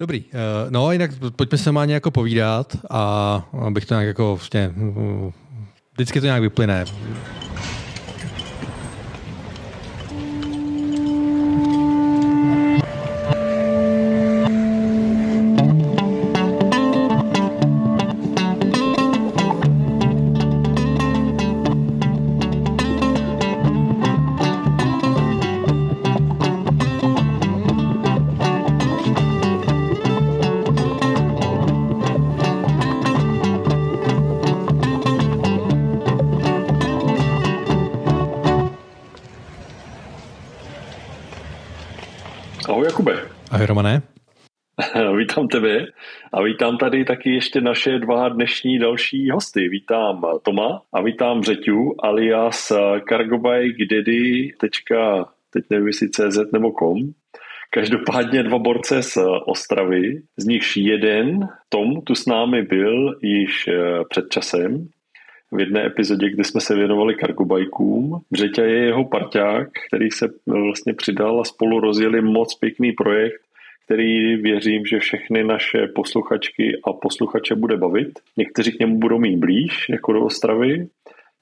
Dobrý, uh, no jinak pojďme se má nějak povídat a abych to nějak jako vlastně, uh, vždycky to nějak vyplyne. Vítám tady taky ještě naše dva dnešní další hosty. Vítám Toma a vítám Řeťu alias cargobike teď nevím, jestli CZ nebo kom. Každopádně dva borce z Ostravy, z nichž jeden, Tom, tu s námi byl již eh, před časem v jedné epizodě, kde jsme se věnovali kargobajkům. Břeťa je jeho parťák, který se vlastně přidal a spolu rozjeli moc pěkný projekt, který věřím, že všechny naše posluchačky a posluchače bude bavit. Někteří k němu budou mít blíž, jako do Ostravy,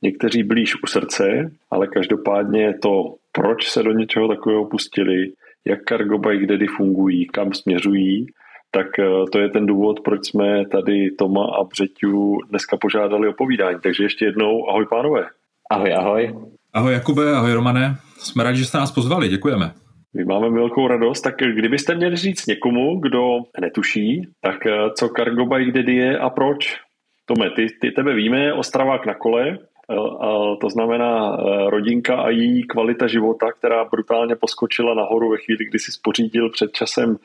někteří blíž u srdce, ale každopádně to, proč se do něčeho takového pustili, jak Cargo Bike Daddy fungují, kam směřují, tak eh, to je ten důvod, proč jsme tady Toma a Břeťu dneska požádali o povídání. Takže ještě jednou ahoj pánové. Ahoj, ahoj. Ahoj Jakube, ahoj Romane. Jsme rádi, že jste nás pozvali, děkujeme. My máme velkou radost, tak kdybyste měli říct někomu, kdo netuší, tak eh, co Cargo Bike Daddy je a proč? Tome, ty, ty tebe víme, Ostravák na kole, eh, a to znamená eh, rodinka a její kvalita života, která brutálně poskočila nahoru ve chvíli, kdy si spořídil před časem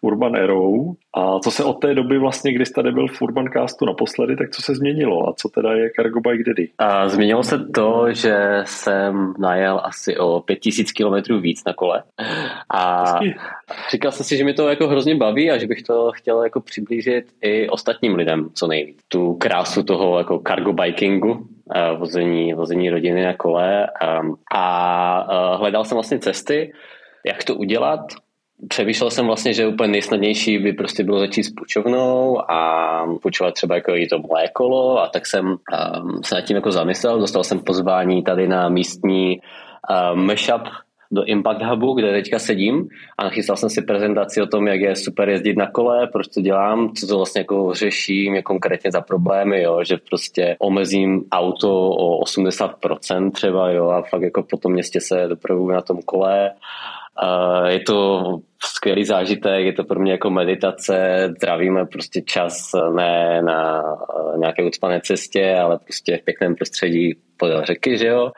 Urban Arrow. A co se od té doby vlastně, kdy jsi tady byl v Urbancastu naposledy, tak co se změnilo a co teda je Cargo Bike Daddy? A změnilo se to, že jsem najel asi o 5000 km víc na kole a říkal jsem si, že mi to jako hrozně baví a že bych to chtěl jako přiblížit i ostatním lidem co nejvíc. Tu krásu toho jako cargo bikingu, vození, vození rodiny na kole a, a hledal jsem vlastně cesty, jak to udělat, přemýšlel jsem vlastně, že úplně nejsnadnější by prostě bylo začít s půjčovnou a půjčovat třeba jako i to moje kolo a tak jsem um, se nad tím jako zamyslel, dostal jsem pozvání tady na místní um, mashup do Impact Hubu, kde teďka sedím a nachystal jsem si prezentaci o tom, jak je super jezdit na kole, proč to dělám, co to vlastně jako řeším, jak konkrétně za problémy, jo, že prostě omezím auto o 80% třeba, jo, a fakt jako po tom městě se dopravuju na tom kole je to skvělý zážitek, je to pro mě jako meditace, trávíme prostě čas ne na nějaké ucpané cestě, ale prostě v pěkném prostředí podél řeky, že jo.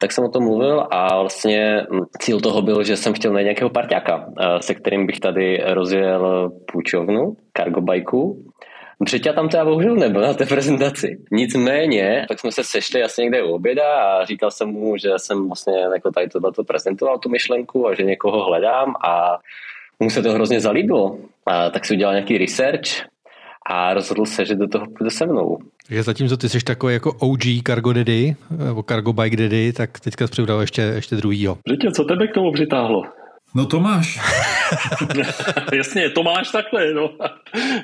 Tak jsem o tom mluvil a vlastně cíl toho byl, že jsem chtěl najít nějakého parťáka, se kterým bych tady rozjel půjčovnu, cargo Třetí tam teda bohužel nebyl na té prezentaci. Nicméně, tak jsme se sešli asi někde u oběda a říkal jsem mu, že jsem vlastně jako tady to prezentoval, tu myšlenku a že někoho hledám a mu se to hrozně zalíbilo. A tak si udělal nějaký research a rozhodl se, že do toho půjde se mnou. Takže zatímco ty jsi takový jako OG Cargo Daddy, nebo Cargo Bike Daddy, tak teďka jsi přibral ještě, ještě druhýho. Víte, co tebe k tomu přitáhlo? No Tomáš. Jasně, Tomáš takhle, no.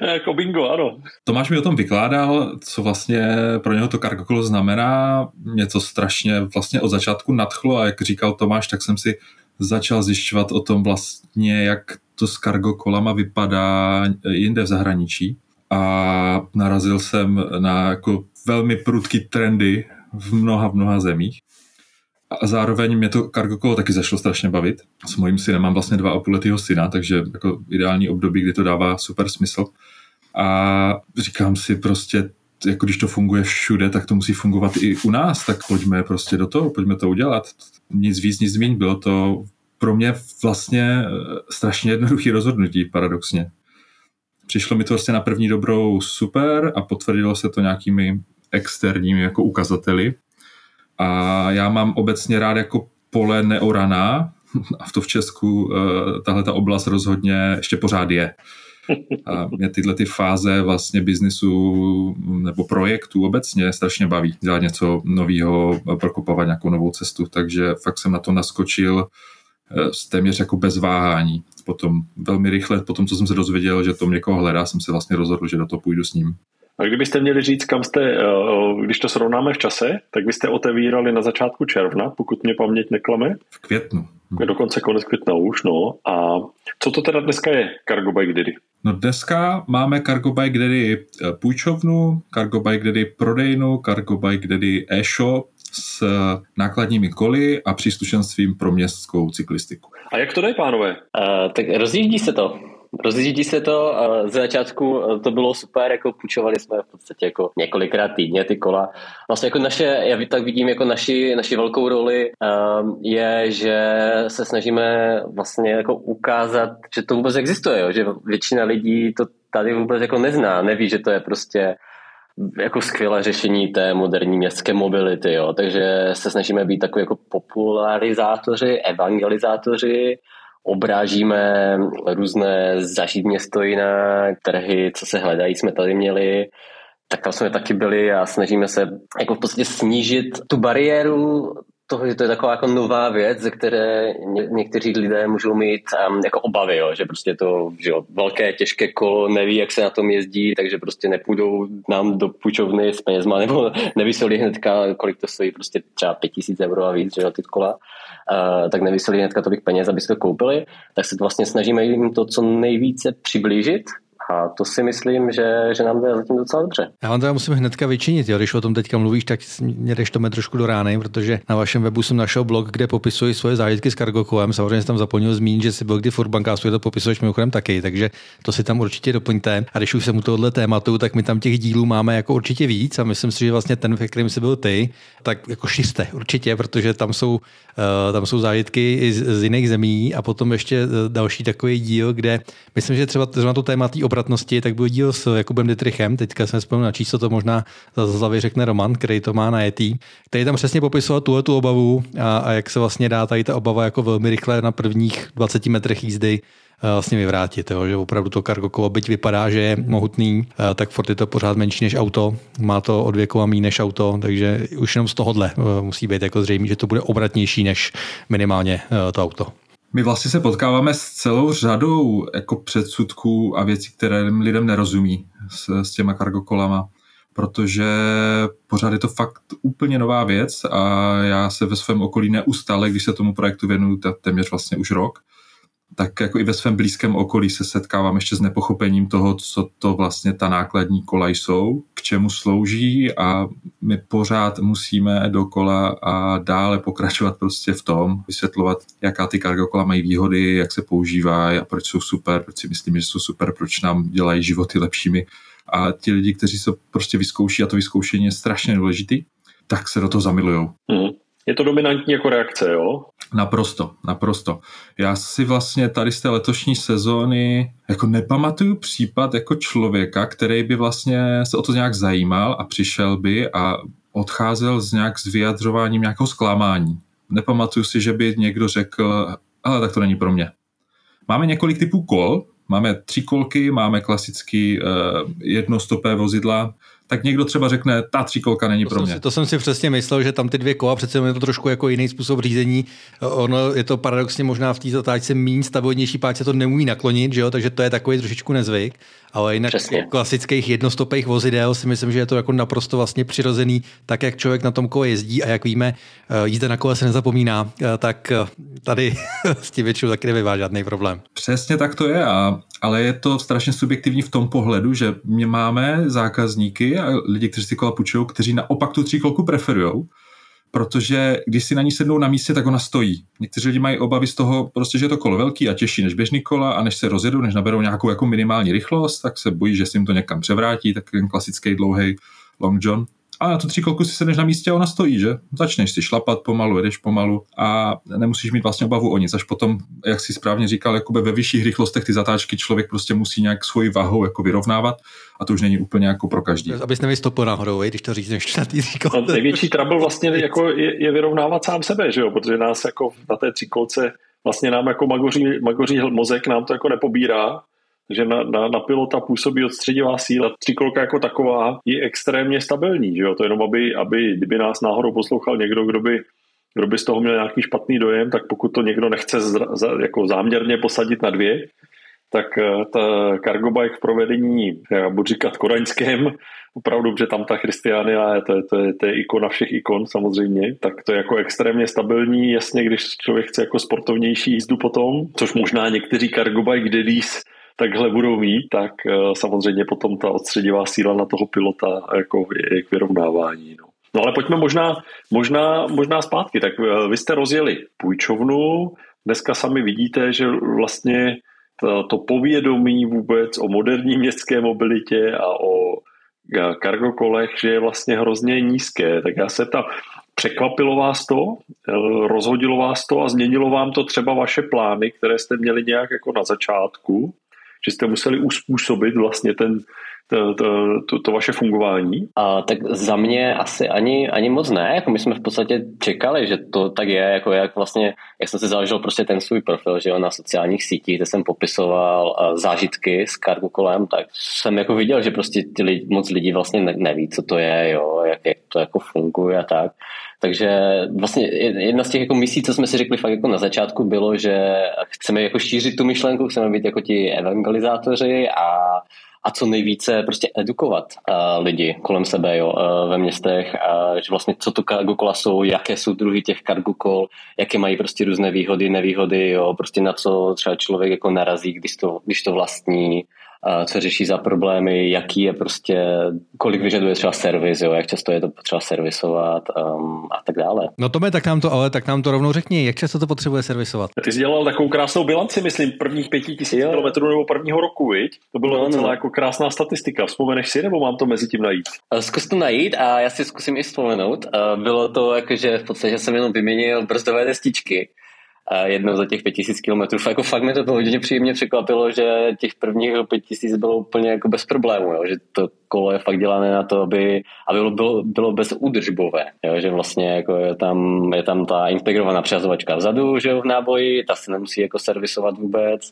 jako bingo, ano. Tomáš mi o tom vykládal, co vlastně pro něho to kargokolo znamená. Mě to strašně vlastně od začátku nadchlo a jak říkal Tomáš, tak jsem si začal zjišťovat o tom vlastně, jak to s kargokolama vypadá jinde v zahraničí. A narazil jsem na jako velmi prudký trendy v mnoha, v mnoha zemích. A zároveň mě to cargo kolo taky zašlo strašně bavit. S mojím synem mám vlastně dva a půl letého syna, takže jako ideální období, kdy to dává super smysl. A říkám si prostě, jako když to funguje všude, tak to musí fungovat i u nás, tak pojďme prostě do toho, pojďme to udělat. Nic víc, nic méně. Bylo to pro mě vlastně eh, strašně jednoduché rozhodnutí, paradoxně. Přišlo mi to vlastně na první dobrou super a potvrdilo se to nějakými externími jako ukazateli. A já mám obecně rád jako pole neoraná, a v to v Česku eh, tahle ta oblast rozhodně ještě pořád je. A mě tyhle ty fáze vlastně biznisu nebo projektu obecně strašně baví. Dělat něco nového, prokopovat nějakou novou cestu, takže fakt jsem na to naskočil téměř jako bez váhání. Potom velmi rychle, potom co jsem se dozvěděl, že to někoho hledá, jsem se vlastně rozhodl, že do toho půjdu s ním. A kdybyste měli říct, kam jste, eh, když to srovnáme v čase, tak byste otevírali na začátku června, pokud mě paměť neklame? V květnu. Dokonce konec května už, no. A co to teda dneska je Cargo Bike Daddy? No dneska máme Cargo Bike Daddy eh, půjčovnu, Cargo Bike Daddy prodejnu, Cargo Bike Daddy e-shop s nákladními koly a příslušenstvím pro městskou cyklistiku. A jak to jde, pánové? Uh, tak rozjíždí se to. Rozjíždí se to, z začátku e, to bylo super, jako půjčovali jsme v podstatě jako několikrát týdně ty kola. Vlastně jako naše, já tak vidím jako naši, naši velkou roli um, je, že se snažíme vlastně jako ukázat, že to vůbec existuje, jo? že většina lidí to tady vůbec jako nezná, neví, že to je prostě jako skvělé řešení té moderní městské mobility, jo. takže se snažíme být takový jako popularizátoři, evangelizátoři, obrážíme různé zažitně stojina, trhy, co se hledají, jsme tady měli, tak tam jsme taky byli a snažíme se jako v podstatě snížit tu bariéru toho, že to je taková jako nová věc, ze které ně, někteří lidé můžou mít um, jako obavy, jo, že prostě to že jo, velké, těžké kolo neví, jak se na tom jezdí, takže prostě nepůjdou nám do půjčovny s penězma, nebo nevysolí hnedka, kolik to stojí, prostě třeba 5000 euro a víc, že jo, ty kola, tak nevysolí hnedka tolik peněz, aby si to koupili, tak se vlastně snažíme jim to co nejvíce přiblížit, a to si myslím, že, že nám jde zatím docela dobře. Já vám teda musím hnedka vyčinit, jo. když o tom teďka mluvíš, tak mě jdeš to trošku do rány, protože na vašem webu jsem našel blog, kde popisuji svoje zážitky s Cargokovem. Samozřejmě jsem tam zapomněl zmínit, že si byl kdy furt bankářství to popisuješ mimochodem taky, takže to si tam určitě doplňte. A když už jsem u tohohle tématu, tak my tam těch dílů máme jako určitě víc a myslím si, že vlastně ten, ve kterém jsi byl ty, tak jako šiste určitě, protože tam jsou, uh, tam jsou zážitky i z, z, jiných zemí a potom ještě eh, další takový díl, kde myslím, že třeba na to téma obratnosti, tak byl díl s Jakubem Dietrichem, teďka jsem vzpomněl na číslo, to možná z hlavy řekne Roman, který to má na Yeti, který tam přesně popisoval tuhle tu obavu a, a, jak se vlastně dá tady ta obava jako velmi rychle na prvních 20 metrech jízdy vlastně vyvrátit, jo, že opravdu to cargo kolo, byť vypadá, že je mohutný, tak furt je to pořád menší než auto, má to odvěku a než auto, takže už jenom z tohohle eh, musí být jako zřejmé, že to bude obratnější než minimálně to auto. My vlastně se potkáváme s celou řadou jako předsudků a věcí, které lidem nerozumí s, s těma kargokolama, protože pořád je to fakt úplně nová věc a já se ve svém okolí neustále, když se tomu projektu věnuju téměř vlastně už rok, tak jako i ve svém blízkém okolí se setkávám ještě s nepochopením toho, co to vlastně ta nákladní kola jsou, k čemu slouží a my pořád musíme dokola a dále pokračovat prostě v tom, vysvětlovat, jaká ty cargo kola mají výhody, jak se používají a proč jsou super, proč si myslíme, že jsou super, proč nám dělají životy lepšími. A ti lidi, kteří se prostě vyzkouší a to vyzkoušení je strašně důležitý, tak se do toho zamilujou. Mm. Je to dominantní jako reakce, jo? Naprosto, naprosto. Já si vlastně tady z té letošní sezóny jako nepamatuju případ jako člověka, který by vlastně se o to nějak zajímal a přišel by a odcházel z nějak s vyjadřováním nějakého zklamání. Nepamatuju si, že by někdo řekl, ale tak to není pro mě. Máme několik typů kol, máme tři kolky, máme klasický uh, jednostopé vozidla, tak někdo třeba řekne, ta tříkolka není to pro mě. Si, to jsem si přesně myslel, že tam ty dvě kola, přece je to trošku jako jiný způsob řízení. Ono je to paradoxně možná v té zatáčce méně stabilnější, páč se to neumí naklonit, že jo? takže to je takový trošičku nezvyk. Ale jinak Přesně. klasických jednostopých vozidel si myslím, že je to jako naprosto vlastně přirozený, tak jak člověk na tom kole jezdí a jak víme, eh, jízda na kole se nezapomíná, eh, tak eh, tady s tím většinou taky nevyvá žádný problém. Přesně tak to je, a, ale je to strašně subjektivní v tom pohledu, že my máme zákazníky a lidi, kteří si kola půjčují, kteří naopak tu tříkolku preferují, protože když si na ní sednou na místě, tak ona stojí. Někteří lidi mají obavy z toho, prostě, že je to kolo velký a těžší než běžný kola a než se rozjedou, než naberou nějakou jako minimální rychlost, tak se bojí, že si jim to někam převrátí, tak ten klasický dlouhý long john a na tu tříkolku si sedneš na místě a ona stojí, že? Začneš si šlapat pomalu, jedeš pomalu a nemusíš mít vlastně obavu o nic. Až potom, jak si správně říkal, jakoby ve vyšších rychlostech ty zatáčky člověk prostě musí nějak svoji váhou jako vyrovnávat a to už není úplně jako pro každý. Abys nevystopil náhodou, když to řízneš na té no, Největší trouble vlastně jako je, je, vyrovnávat sám sebe, že jo? protože nás jako na té tříkolce vlastně nám jako magoří, magoří mozek nám to jako nepobírá takže na, na, na pilota působí odstředivá síla. Tříkolka jako taková je extrémně stabilní. Že jo? To jenom, aby, aby, kdyby nás náhodou poslouchal někdo, kdo by kdo by z toho měl nějaký špatný dojem, tak pokud to někdo nechce jako záměrně posadit na dvě, tak eh, ta cargo bike v provedení, já budu říkat kodaňském, opravdu, že tam ta Christiania to, je, to, je, to je ikona všech ikon samozřejmě, tak to je jako extrémně stabilní, jasně, když člověk chce jako sportovnější jízdu potom, což možná někteří cargo bike daddies takhle budou mít, tak eh, samozřejmě potom ta odstředivá síla na toho pilota jako je k vyrovnávání. No. No ale pojďme možná, možná, možná zpátky. Tak eh, vy jste rozjeli půjčovnu, dneska sami vidíte, že vlastně to, povědomí vůbec o moderní městské mobilitě a o kargokolech, že je vlastně hrozně nízké. Tak já se ta překvapilo vás to, eh, rozhodilo vás to a změnilo vám to třeba vaše plány, které jste měli nějak jako na začátku, že jste museli uspůsobit vlastně ten, to, to, to, to vaše fungování? A, tak za mě asi ani, ani moc ne, jako my jsme v podstatě čekali, že to tak je, jako jak vlastně, jak jsem si založil prostě ten svůj profil, že jo, na sociálních sítích, kde jsem popisoval uh, zážitky s cargo kolem, tak jsem jako viděl, že prostě ty lidi, moc lidí vlastně ne, neví, co to je, jo, jak, jak to jako funguje a tak. Takže vlastně jedna z těch jako misí, co jsme si řekli fakt jako na začátku, bylo, že chceme jako šířit tu myšlenku, chceme být jako ti evangelizátoři a a co nejvíce prostě edukovat uh, lidi kolem sebe jo, uh, ve městech, uh, že vlastně co to cargo kola jsou, jaké jsou druhy těch cargo kol, jaké mají prostě různé výhody, nevýhody, jo, prostě na co třeba člověk jako narazí, když to, když to vlastní, co řeší za problémy, jaký je prostě, kolik vyžaduje třeba servis, jo, jak často je to potřeba servisovat um, a tak dále. No Tome, tak nám to, ale tak nám to rovnou řekni, jak často to potřebuje servisovat? Ty jsi dělal takovou krásnou bilanci, myslím, prvních pěti tisíc kilometrů nebo prvního roku, viď? To bylo no, docela no. jako krásná statistika. Vzpomeneš si, nebo mám to mezi tím najít? Zkus to najít a já si zkusím i vzpomenout. Bylo to jako, že v podstatě jsem jenom vyměnil brzdové destičky jednou za těch 5000 kilometrů. Jako fakt mi to hodně příjemně překvapilo, že těch prvních 5000 bylo úplně jako bez problémů, jo? že to kolo je fakt dělané na to, aby, aby bylo, bylo, bylo bezúdržbové, jo? že vlastně jako je, tam, je tam ta integrovaná přehazovačka vzadu, že jo, v náboji, ta se nemusí jako servisovat vůbec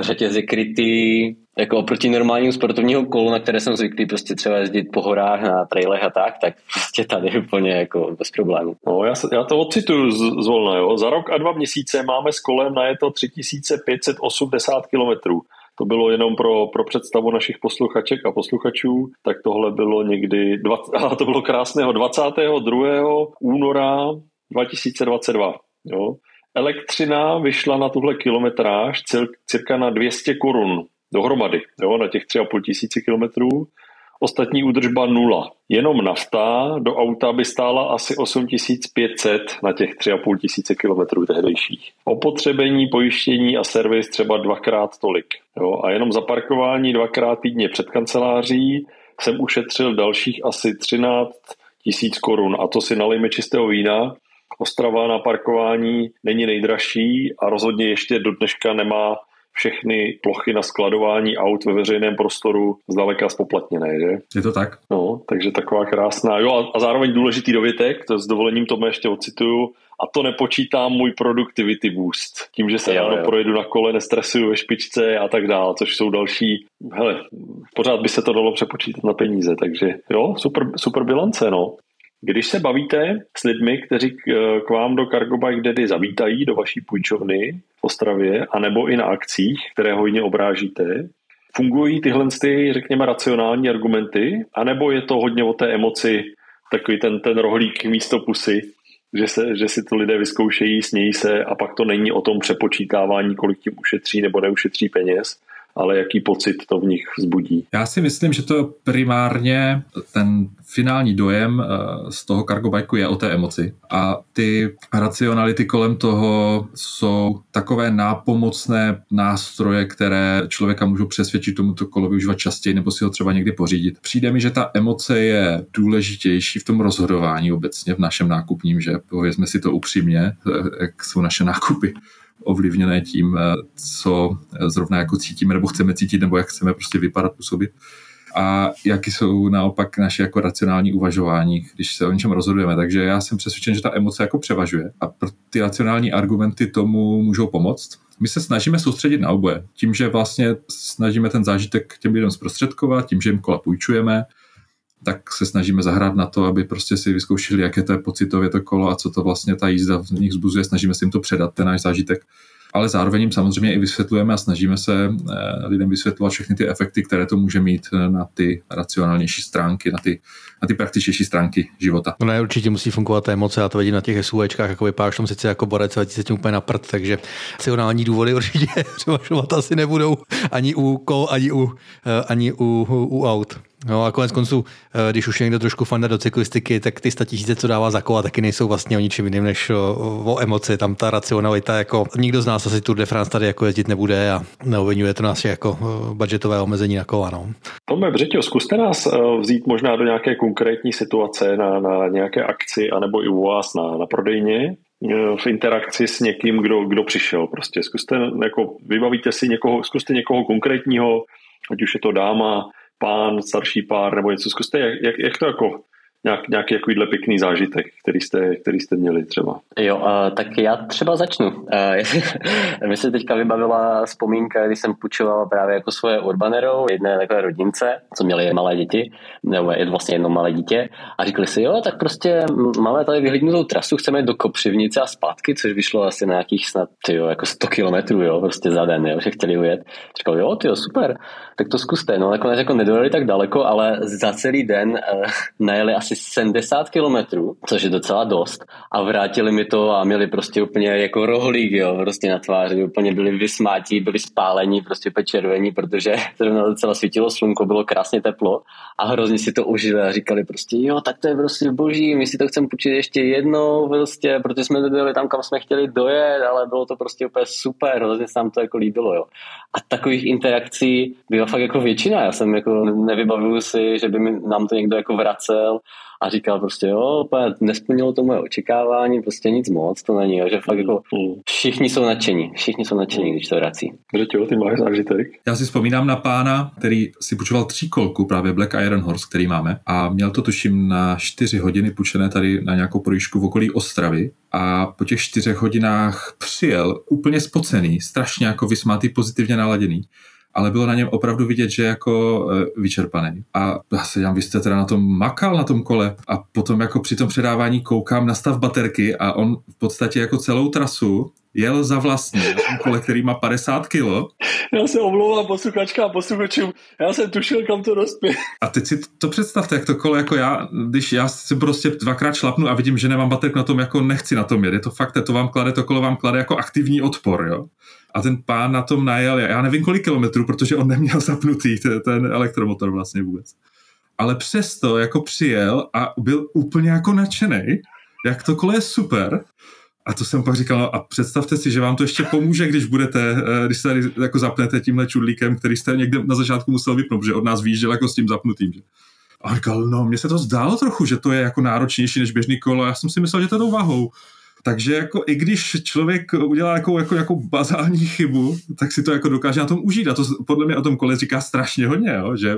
řetěz je krytý, jako oproti normálnímu sportovního kolu, na které jsem zvyklý prostě třeba jezdit po horách na trailech a tak, tak prostě tady úplně jako bez problémů. No, já, já to odcituju z, volna, jo. Za rok a dva měsíce máme s kolem na je to 3580 kilometrů. To bylo jenom pro, pro představu našich posluchaček a posluchačů, tak tohle bylo někdy, 20, a to bylo krásného 22. února 2022. Jo elektřina vyšla na tuhle kilometráž cirka na 200 korun dohromady, jo, na těch 3,5 tisíci kilometrů. Ostatní údržba nula. Jenom nafta do auta by stála asi 8500 na těch 3,5 tisíce kilometrů tehdejších. Opotřebení, pojištění a servis třeba dvakrát tolik. Jo? A jenom za parkování dvakrát týdně před kanceláří jsem ušetřil dalších asi 13 tisíc korun. A to si nalejme čistého vína, Ostrava na parkování není nejdražší a rozhodně ještě do dneška nemá všechny plochy na skladování aut ve veřejném prostoru zdaleka spoplatněné, že? Je to tak? No, takže taková krásná. Jo, a, a zároveň důležitý dovětek, to s dovolením to ještě ocituju, a to nepočítám můj productivity boost. Tím, že se ráno projedu na kole, nestresuju ve špičce a tak dále, což jsou další, hele, pořád by se to dalo přepočítat na peníze, takže jo, super, super bilance, no. Když se bavíte s lidmi, kteří k vám do Cargo Bike Daddy zavítají do vaší půjčovny v Ostravě, anebo i na akcích, které hojně obrážíte, fungují tyhle, ty, řekněme, racionální argumenty, anebo je to hodně o té emoci, takový ten, ten rohlík místo pusy, že, se, že si to lidé vyzkoušejí, snějí se a pak to není o tom přepočítávání, kolik tím ušetří nebo neušetří peněz, ale jaký pocit to v nich vzbudí. Já si myslím, že to primárně ten finální dojem eh, z toho cargo bajku je o té emoci a ty racionality kolem toho jsou takové nápomocné nástroje, které člověka můžou přesvědčit tomuto kolo využívat častěji nebo si ho třeba někdy pořídit. Přijde mi, že ta emoce je důležitější v tom rozhodování obecně v našem nákupním, že povězme si to upřímně, eh, jak jsou naše nákupy ovlivněné tím, eh, co zrovna jako cítíme nebo chceme cítit, nebo jak chceme prostě vypadat, působit. A jaký jsou naopak naše jako racionální uvažování, když se o něčem rozhodujeme. Takže já jsem přesvědčen, že ta emoce jako převažuje a ty racionální argumenty tomu můžou pomoct. My se snažíme soustředit na oboje. Tím, že vlastně snažíme ten zážitek těm lidem zprostředkovat, tím, že jim kola půjčujeme, tak se snažíme zahrát na to, aby prostě si vyzkoušeli, jaké to je pocitově to kolo a co to vlastně ta jízda v nich zbuzuje. Snažíme se jim to předat, ten náš zážitek ale zároveň jim samozřejmě i vysvětlujeme a snažíme se eh, lidem vysvětlovat všechny ty efekty, které to může mít eh, na ty racionálnější stránky, na ty, na ty praktičnější stránky života. No ne, určitě musí fungovat ta emoce, já to vidím na těch SUVčkách, jako vypadáš tam sice jako borec, ale se tím úplně na prd, takže racionální důvody určitě převažovat asi nebudou ani u kol, ani u, eh, ani u, u, u aut. No a konec konců, eh, když už je někdo trošku fanda do cyklistiky, tak ty statisíce, co dává za kola, taky nejsou vlastně o ničem jiným než o, emoci. Tam ta racionalita, jako nikdo z nás asi Tour de France tady jako jezdit nebude a neovinuje to nás jako eh, budgetové omezení na kola. No. Tome, Břeťo, zkuste nás eh, vzít možná do nějaké konkrétní situace na, na nějaké akci, anebo i u vás na, na prodejně, v interakci s někým, kdo, kdo přišel. Prostě zkuste, jako, vybavíte si někoho, zkuste někoho konkrétního, ať už je to dáma, pán, starší pár nebo něco. Zkuste, jak, jak, jak to jako nějak, nějaký takovýhle pěkný zážitek, který jste, který jste měli třeba. Jo, uh, tak já třeba začnu. Uh, mi se teďka vybavila vzpomínka, když jsem půjčoval právě jako svoje Urbanero jedné takové rodince, co měli malé děti, nebo je vlastně jedno malé dítě, a říkali si, jo, tak prostě máme tady vyhlídnutou trasu, chceme do Kopřivnice a zpátky, což vyšlo asi na nějakých snad, tyjo, jako 100 kilometrů, jo, prostě za den, jo, že chtěli ujet. Říkal, jo, tyjo, super, tak to zkuste. No, nakonec jako nedojeli tak daleko, ale za celý den uh, najeli asi 70 kilometrů, což je docela dost. A vrátili mi to a měli prostě úplně jako rohlík, jo, prostě na tváři. Úplně byli vysmátí, byli spálení, prostě úplně červení, protože zrovna docela svítilo slunko, bylo krásně teplo a hrozně si to užili a říkali prostě, jo, tak to je prostě boží, my si to chceme půjčit ještě jednou, prostě, protože jsme dojeli tam, kam jsme chtěli dojet, ale bylo to prostě úplně super, hrozně se nám to jako líbilo, jo. A takových interakcí byla fakt jako většina, já jsem jako nevybavuju si, že by mi, nám to někdo jako vracel a říkal prostě, jo, nesplnilo to moje očekávání, prostě nic moc, to není, že fakt jako mm. všichni jsou nadšení, všichni jsou nadšení, když to vrací. Řeťo, ty máš zážitek? Já si vzpomínám na pána, který si půjčoval kolku, právě Black Iron Horse, který máme a měl to tuším na čtyři hodiny půjčené tady na nějakou projížďku v okolí Ostravy a po těch čtyřech hodinách přijel úplně spocený, strašně jako vysmátý, pozitivně naladěný ale bylo na něm opravdu vidět, že jako e, vyčerpaný. A já se dělám, vy jste teda na tom makal na tom kole a potom jako při tom předávání koukám na stav baterky a on v podstatě jako celou trasu jel za vlastní na kole, který má 50 kilo. Já se omlouvám posluchačka a posluchačům, já jsem tušil, kam to dospět. A teď si to představte, jak to kolo jako já, když já si prostě dvakrát šlapnu a vidím, že nemám baterku na tom, jako nechci na tom jet. Je to fakt, to vám klade, to kolo vám klade jako aktivní odpor, jo a ten pán na tom najel, já nevím kolik kilometrů, protože on neměl zapnutý ten, ten elektromotor vlastně vůbec. Ale přesto jako přijel a byl úplně jako nadšený, jak to kolo je super. A to jsem pak říkal, a představte si, že vám to ještě pomůže, když budete, eh, když se tady jako zapnete tímhle čudlíkem, který jste někde na začátku musel vypnout, že od nás výjížděl jako s tím zapnutým. Že? A říkal, no mně se to zdálo trochu, že to je jako náročnější než běžný kolo. Já jsem si myslel, že to tou váhou. Takže jako i když člověk udělá jako, jako, jako bazální chybu, tak si to jako dokáže na tom užít. A to podle mě o tom kole říká strašně hodně, jo? že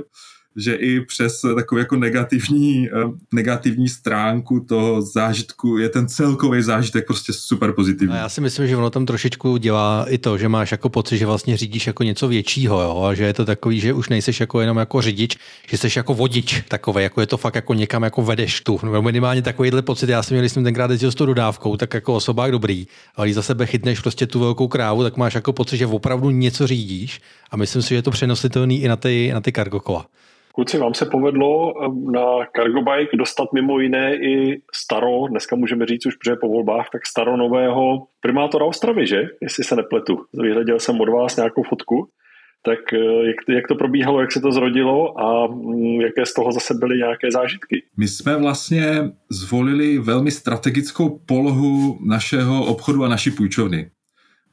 že i přes takovou jako negativní, eh, negativní stránku toho zážitku je ten celkový zážitek prostě super pozitivní. A já si myslím, že ono tam trošičku dělá i to, že máš jako pocit, že vlastně řídíš jako něco většího, jo? a že je to takový, že už nejseš jako jenom jako řidič, že jsi jako vodič takový, jako je to fakt jako někam jako vedeš tu. No, minimálně takovýhle pocit, já jsem měl, když jsem tenkrát jezdil s tou dodávkou, tak jako osobák dobrý, ale když za sebe chytneš prostě tu velkou krávu, tak máš jako pocit, že opravdu něco řídíš a myslím si, že je to přenositelný i na ty, na ty cargo kola. Kluci, vám se povedlo um, na Cargo Bike dostat mimo jiné i staro, dneska můžeme říct už, protože po volbách, tak staro nového primátora Ostravy, že? Jestli se nepletu. Vyhleděl jsem od vás nějakou fotku. Tak eh, jak, jak to probíhalo, jak se to zrodilo a mm, jaké z toho zase byly nějaké zážitky? My jsme vlastně zvolili velmi strategickou polohu našeho obchodu a naší půjčovny.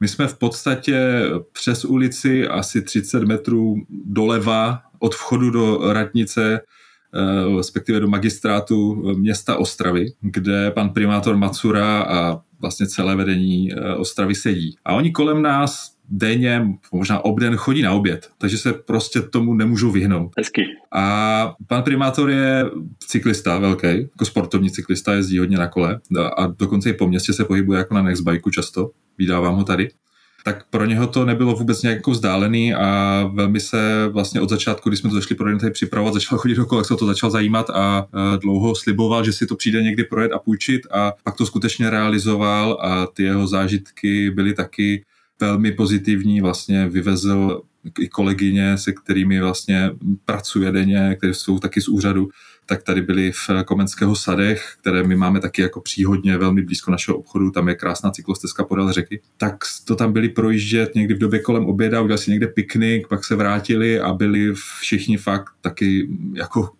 My jsme v podstatě přes ulici asi 30 metrů doleva od vchodu do radnice, eh, respektive do magistrátu města Ostravy, kde pan primátor Macura a vlastně celé vedení eh, Ostravy sedí. A oni kolem nás denně, možná obden chodí na oběd, takže se prostě tomu nemůžou vyhnout. Hezky. A pan primátor je cyklista velký, jako sportovní cyklista, jezdí hodně na kole a dokonce i po městě se pohybuje jako na Nextbikeu často, vydávám ho tady. Tak pro něho to nebylo vůbec nějak jako vzdálený a velmi se vlastně od začátku, když jsme to začali pro tady připravovat, začal chodit do se to začal zajímat a dlouho sliboval, že si to přijde někdy projet a půjčit a pak to skutečně realizoval a ty jeho zážitky byly taky velmi pozitivní, vlastně vyvezl i kolegyně, se kterými vlastně pracuje denně, které jsou taky z úřadu, tak tady byli v Komenského sadech, které my máme taky jako příhodně velmi blízko našeho obchodu, tam je krásná cyklostezka podél řeky, tak to tam byli projíždět někdy v době kolem oběda, udělali si někde piknik, pak se vrátili a byli všichni fakt taky jako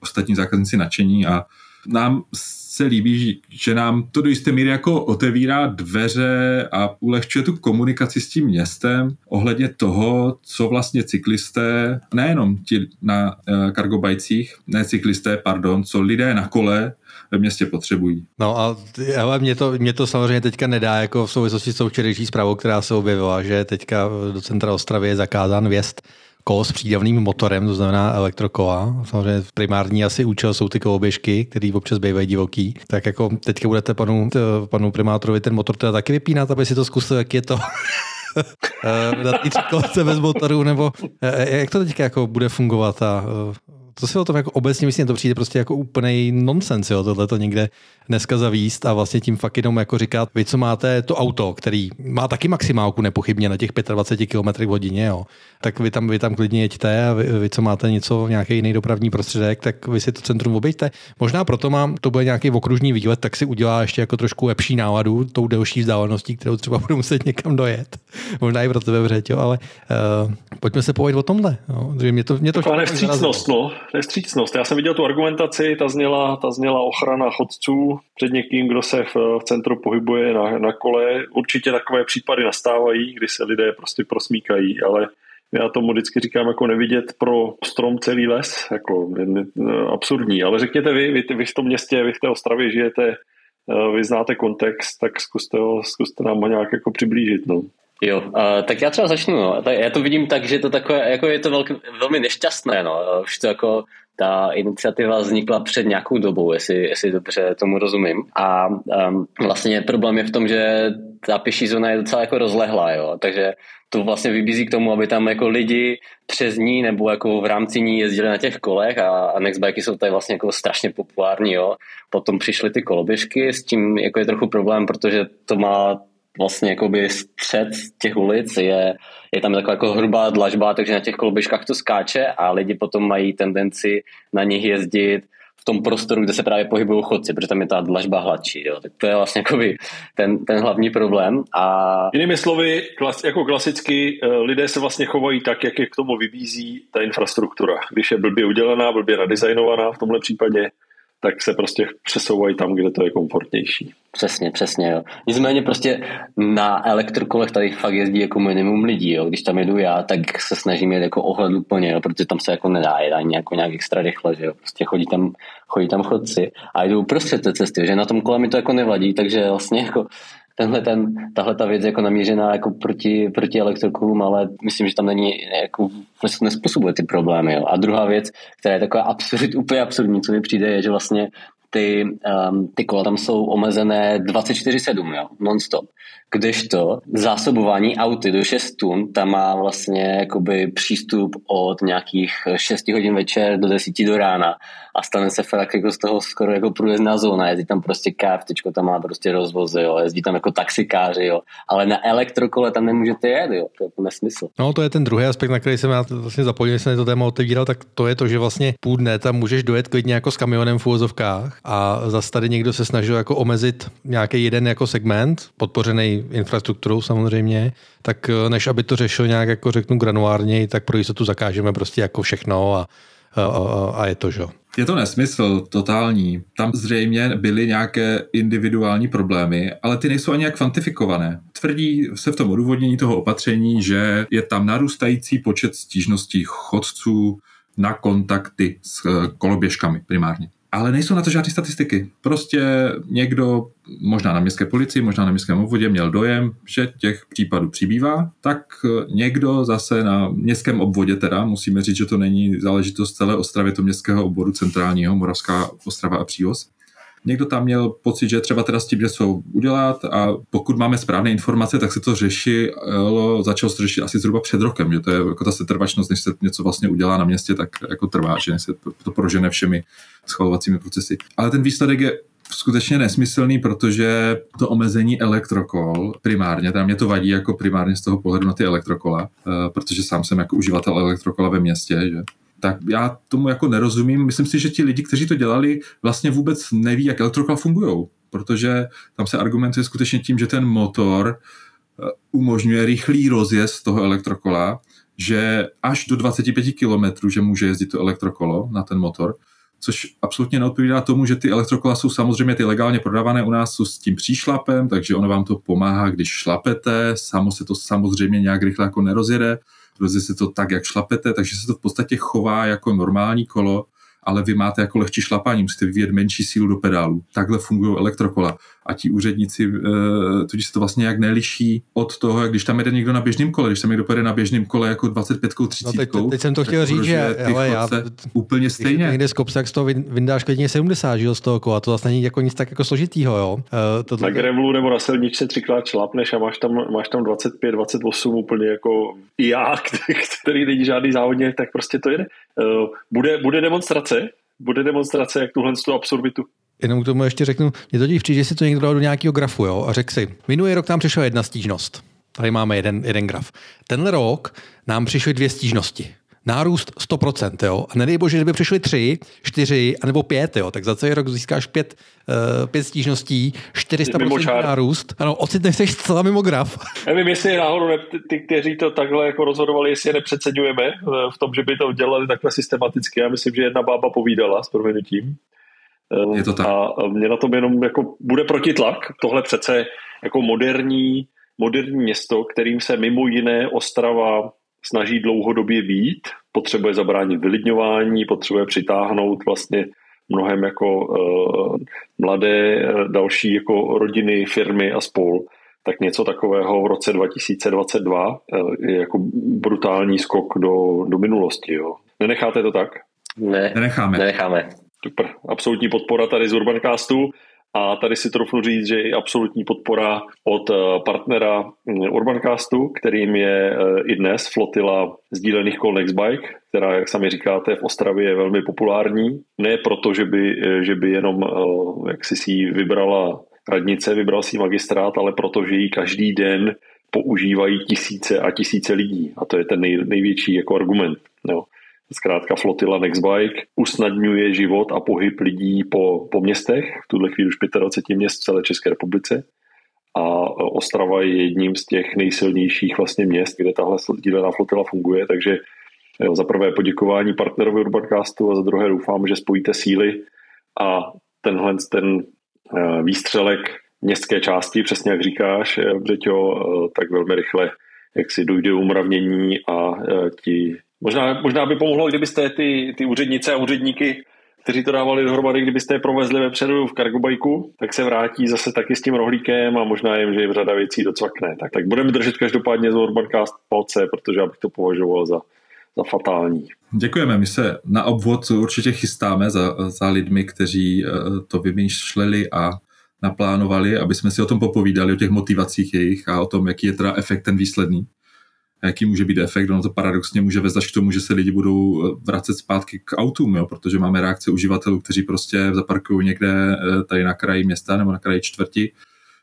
ostatní zákazníci nadšení a nám se líbí, že nám to do jisté míry jako otevírá dveře a ulehčuje tu komunikaci s tím městem ohledně toho, co vlastně cyklisté, nejenom ti na kargobajcích, ne cyklisté, pardon, co lidé na kole ve městě potřebují. No a ale mě to, mě to samozřejmě teďka nedá jako v souvislosti s tou včerejší zprávou, která se objevila, že teďka do centra Ostravy je zakázán vjezd kolo s přídavným motorem, to znamená elektrokola. Samozřejmě primární asi účel jsou ty koloběžky, které občas bývají divoký. Tak jako teďka budete panu, panu primátorovi ten motor teda taky vypínat, aby si to zkusil, jak je to. na té třikolce bez motoru, nebo eh, jak to teďka jako bude fungovat a to si o tom jako obecně myslím, to přijde prostě jako úplný nonsens, jo, tohle to někde dneska zavíst a vlastně tím fakt jenom jako říkat, vy co máte to auto, který má taky maximálku nepochybně na těch 25 km v hodině, jo, tak vy tam, vy tam klidně jeďte a vy, vy co máte něco, nějaký jiný dopravní prostředek, tak vy si to centrum obejte. Možná proto mám, to bude nějaký okružní výlet, tak si udělá ještě jako trošku lepší náladu tou delší vzdáleností, kterou třeba budu muset někam dojet. Možná i pro tebe vřeť, jo, ale uh, pojďme se povědět o tomhle. Jo. Mě to, mě to Taková nevstřícnost, no, nevstřícnost. Já jsem viděl tu argumentaci, ta zněla, ta zněla ochrana chodců před někým, kdo se v, v centru pohybuje na, na kole. Určitě takové případy nastávají, kdy se lidé prostě prosmíkají, ale já tomu vždycky říkám jako nevidět pro strom celý les, jako absurdní. Ale řekněte vy, vy, vy v tom městě, vy v té Ostravě žijete, eh, vy znáte kontext, tak zkuste, ho, zkuste nám ho nějak jako přiblížit. No. Jo, uh, tak já třeba začnu. No. Já to vidím tak, že to takové, jako je to velký, velmi nešťastné. No. Už to jako ta iniciativa vznikla před nějakou dobou, jestli, jestli dobře tomu rozumím. A um, vlastně problém je v tom, že ta pěší zóna je docela jako rozlehlá, jo. takže to vlastně vybízí k tomu, aby tam jako lidi přes ní nebo jako v rámci ní jezdili na těch kolech a, a nextbikey jsou tady vlastně jako strašně populární, jo. Potom přišly ty koloběžky, s tím jako je trochu problém, protože to má vlastně jakoby střed těch ulic je, je tam taková jako hrubá dlažba, takže na těch koloběžkách to skáče a lidi potom mají tendenci na nich jezdit v tom prostoru, kde se právě pohybují chodci, protože tam je ta dlažba hladší. Jo. Tak to je vlastně jakoby ten, ten hlavní problém. A... Jinými slovy, klas, jako klasicky eh, lidé se vlastně chovají tak, jak je k tomu vybízí ta infrastruktura. Když je blbě udělaná, blbě nadizajnovaná v tomhle případě, tak se prostě přesouvají tam, kde to je komfortnější. Přesně, přesně, jo. Nicméně prostě na elektrokolech tady fakt jezdí jako minimum lidí, jo. Když tam jedu já, tak se snažím jet jako ohled úplně, jo, protože tam se jako nedá jet ani jako nějak extra rychle, že jo. Prostě chodí tam, chodí tam chodci a jdu uprostřed té cesty, že na tom kole mi to jako nevadí, takže vlastně jako tenhle ten, tahle ta věc jako namířená jako proti, proti elektrokulům, ale myslím, že tam není jako vlastně nespůsobuje ty problémy. Jo. A druhá věc, která je taková absurd, úplně absurdní, co mi přijde, je, že vlastně ty, um, ty kola tam jsou omezené 24-7, jo, non-stop. Kdežto zásobování auty do 6 tun, tam má vlastně jakoby přístup od nějakých 6 hodin večer do 10 do rána a stane se fakt jako z toho skoro jako průjezdná zóna, jezdí tam prostě KFT, tam má prostě rozvozy, jo, jezdí tam jako taxikáři, jo, ale na elektrokole tam nemůžete jet, jo, to je jako nesmysl. No to je ten druhý aspekt, na který jsem já vlastně zapojil, když jsem to téma otevíral, tak to je to, že vlastně půl dne tam můžeš dojet klidně jako s kamionem v úvozovkách a zase tady někdo se snažil jako omezit nějaký jeden jako segment, podpořený infrastrukturou samozřejmě, tak eh, než aby to řešil nějak jako řeknu granulárně, tak pro jistotu zakážeme prostě jako všechno a, a, a, a je to, že je to nesmysl totální. Tam zřejmě byly nějaké individuální problémy, ale ty nejsou ani jak kvantifikované. Tvrdí se v tom odůvodnění toho opatření, že je tam narůstající počet stížností chodců na kontakty s eh, koloběžkami primárně. Ale nejsou na to žádné statistiky. Prostě někdo, možná na městské policii, možná na městském obvodě, měl dojem, že těch případů přibývá, tak někdo zase na městském obvodě teda, musíme říct, že to není záležitost celé Ostravy, to městského obvodu centrálního, Moravská Ostrava a Přívoz, někdo tam měl pocit, že třeba teda s tím něco udělat a pokud máme správné informace, tak se to řeší, začalo se řešit asi zhruba před rokem, že to je jako ta setrvačnost, než se něco vlastně udělá na městě, tak jako trvá, že se to prožene všemi schvalovacími procesy. Ale ten výsledek je skutečně nesmyslný, protože to omezení elektrokol primárně, tam mě to vadí jako primárně z toho pohledu na ty elektrokola, eh, protože sám jsem jako uživatel elektrokola ve městě, že tak já tomu jako nerozumím. Myslím si, že ti lidi, kteří to dělali, vlastně vůbec neví, jak elektrokola fungují, protože tam se argumentuje skutečně tím, že ten motor eh, umožňuje rychlý rozjezd toho elektrokola, že až do 25 km, že může jezdit to elektrokolo na ten motor, což absolutně neodpovídá tomu, že ty elektrokola jsou samozřejmě ty legálně prodávané u nás jsou s tím příšlapem, takže ono vám to pomáhá, když šlapete, samo se to samozřejmě nějak rychle jako nerozjede, rozjede se to tak, jak šlapete, takže se to v podstatě chová jako normální kolo, ale vy máte jako lehčí šlapání, musíte vyvíjet menší sílu do pedálu. Takhle fungují elektrokola. A ti úředníci, e, tudíž se to vlastně jak neliší od toho, jak když tam jede někdo na běžném kole, když tam někdo pojede na běžném kole jako 25 30 no teď, teď, jsem to chtěl říct, že hele, já, úplně stejně. Když někde z kopce, tak z toho vyndáš klidně 70 žil z toho kola, to vlastně není jako nic tak jako složitýho, jo. Uh, to, to, na grevlu nebo na silničce třikrát šlapneš a máš tam, máš tam 25, 28 úplně jako já, který není žádný závodně, tak prostě to jede. Uh, bude, bude demonstrace, bude demonstrace, jak tuhle tu absurditu Jenom k tomu ještě řeknu, mě totiž přijde, že si to někdo dal do nějakého grafu jo, a řekl si, minulý rok tam přišla jedna stížnost. Tady máme jeden, jeden graf. Tenhle rok nám přišly dvě stížnosti. Nárůst 100%, jo. A nedej bože, kdyby přišly tři, čtyři, anebo pět, jo. Tak za celý rok získáš pět, uh, pět stížností, 400% nárůst. Ano, ocitneš se zcela mimo graf. Nevím, jestli náhodou ne, ty, kteří to takhle jako rozhodovali, jestli je nepřeceňujeme eh, v tom, že by to dělali takhle systematicky. Já myslím, že jedna bába povídala s proměnutím. Je to tak. A mě na tom jenom jako bude protitlak. Tohle přece jako moderní, moderní město, kterým se mimo jiné Ostrava snaží dlouhodobě být, potřebuje zabránit vylidňování, potřebuje přitáhnout vlastně mnohem jako uh, mladé další jako rodiny, firmy a spol, tak něco takového v roce 2022 uh, je jako brutální skok do, do minulosti. Jo. Nenecháte to tak? Ne, nenecháme. nenecháme. Super. Absolutní podpora tady z Urbancastu. A tady si trofnu říct, že i absolutní podpora od eh, partnera mm, Urbancastu, kterým je eh, i dnes flotila sdílených kol Nextbike, která, jak sami říkáte, v Ostravě je velmi populární. Ne proto, že by, eh, že by jenom jak si si vybrala radnice, vybral si magistrát, ale protože ji každý den používají tisíce a tisíce lidí. A to je ten nej, největší jako argument. Jo zkrátka flotila Nextbike usnadňuje život a pohyb lidí po, po městech, v tuhle chvíli už 25 měst v celé České republice. A Ostrava je jedním z těch nejsilnějších vlastně měst, kde tahle dílená flotila funguje, takže za prvé poděkování partnerovi Urbancastu a za druhé doufám, že spojíte síly a tenhle ten eh, výstřelek městské části, přesně jak říkáš, Břeťo, tak velmi rychle jak si dojde umravnění a ti Možná, možná by pomohlo, kdybyste ty, ty úřednice a úředníky, kteří to dávali dohromady, kdybyste je provezli vepředu v kargobajku, tak se vrátí zase taky s tím rohlíkem a možná jim, že jim řada věcí docvakne. Tak, tak budeme držet každopádně z Urbancast palce, protože já bych to považoval za, za fatální. Děkujeme, my se na obvod určitě chystáme za, za lidmi, kteří eh, to vymýšleli a naplánovali, aby jsme si o tom popovídali, o těch motivacích jejich a o tom, jaký je teda efekt ten výsledný jaký může být efekt. Ono to paradoxně může vést až k tomu, že se lidi budou eh, vracet zpátky k autům, jo, protože máme reakce uživatelů, kteří prostě zaparkují někde eh, tady na kraji města nebo na kraji čtvrti,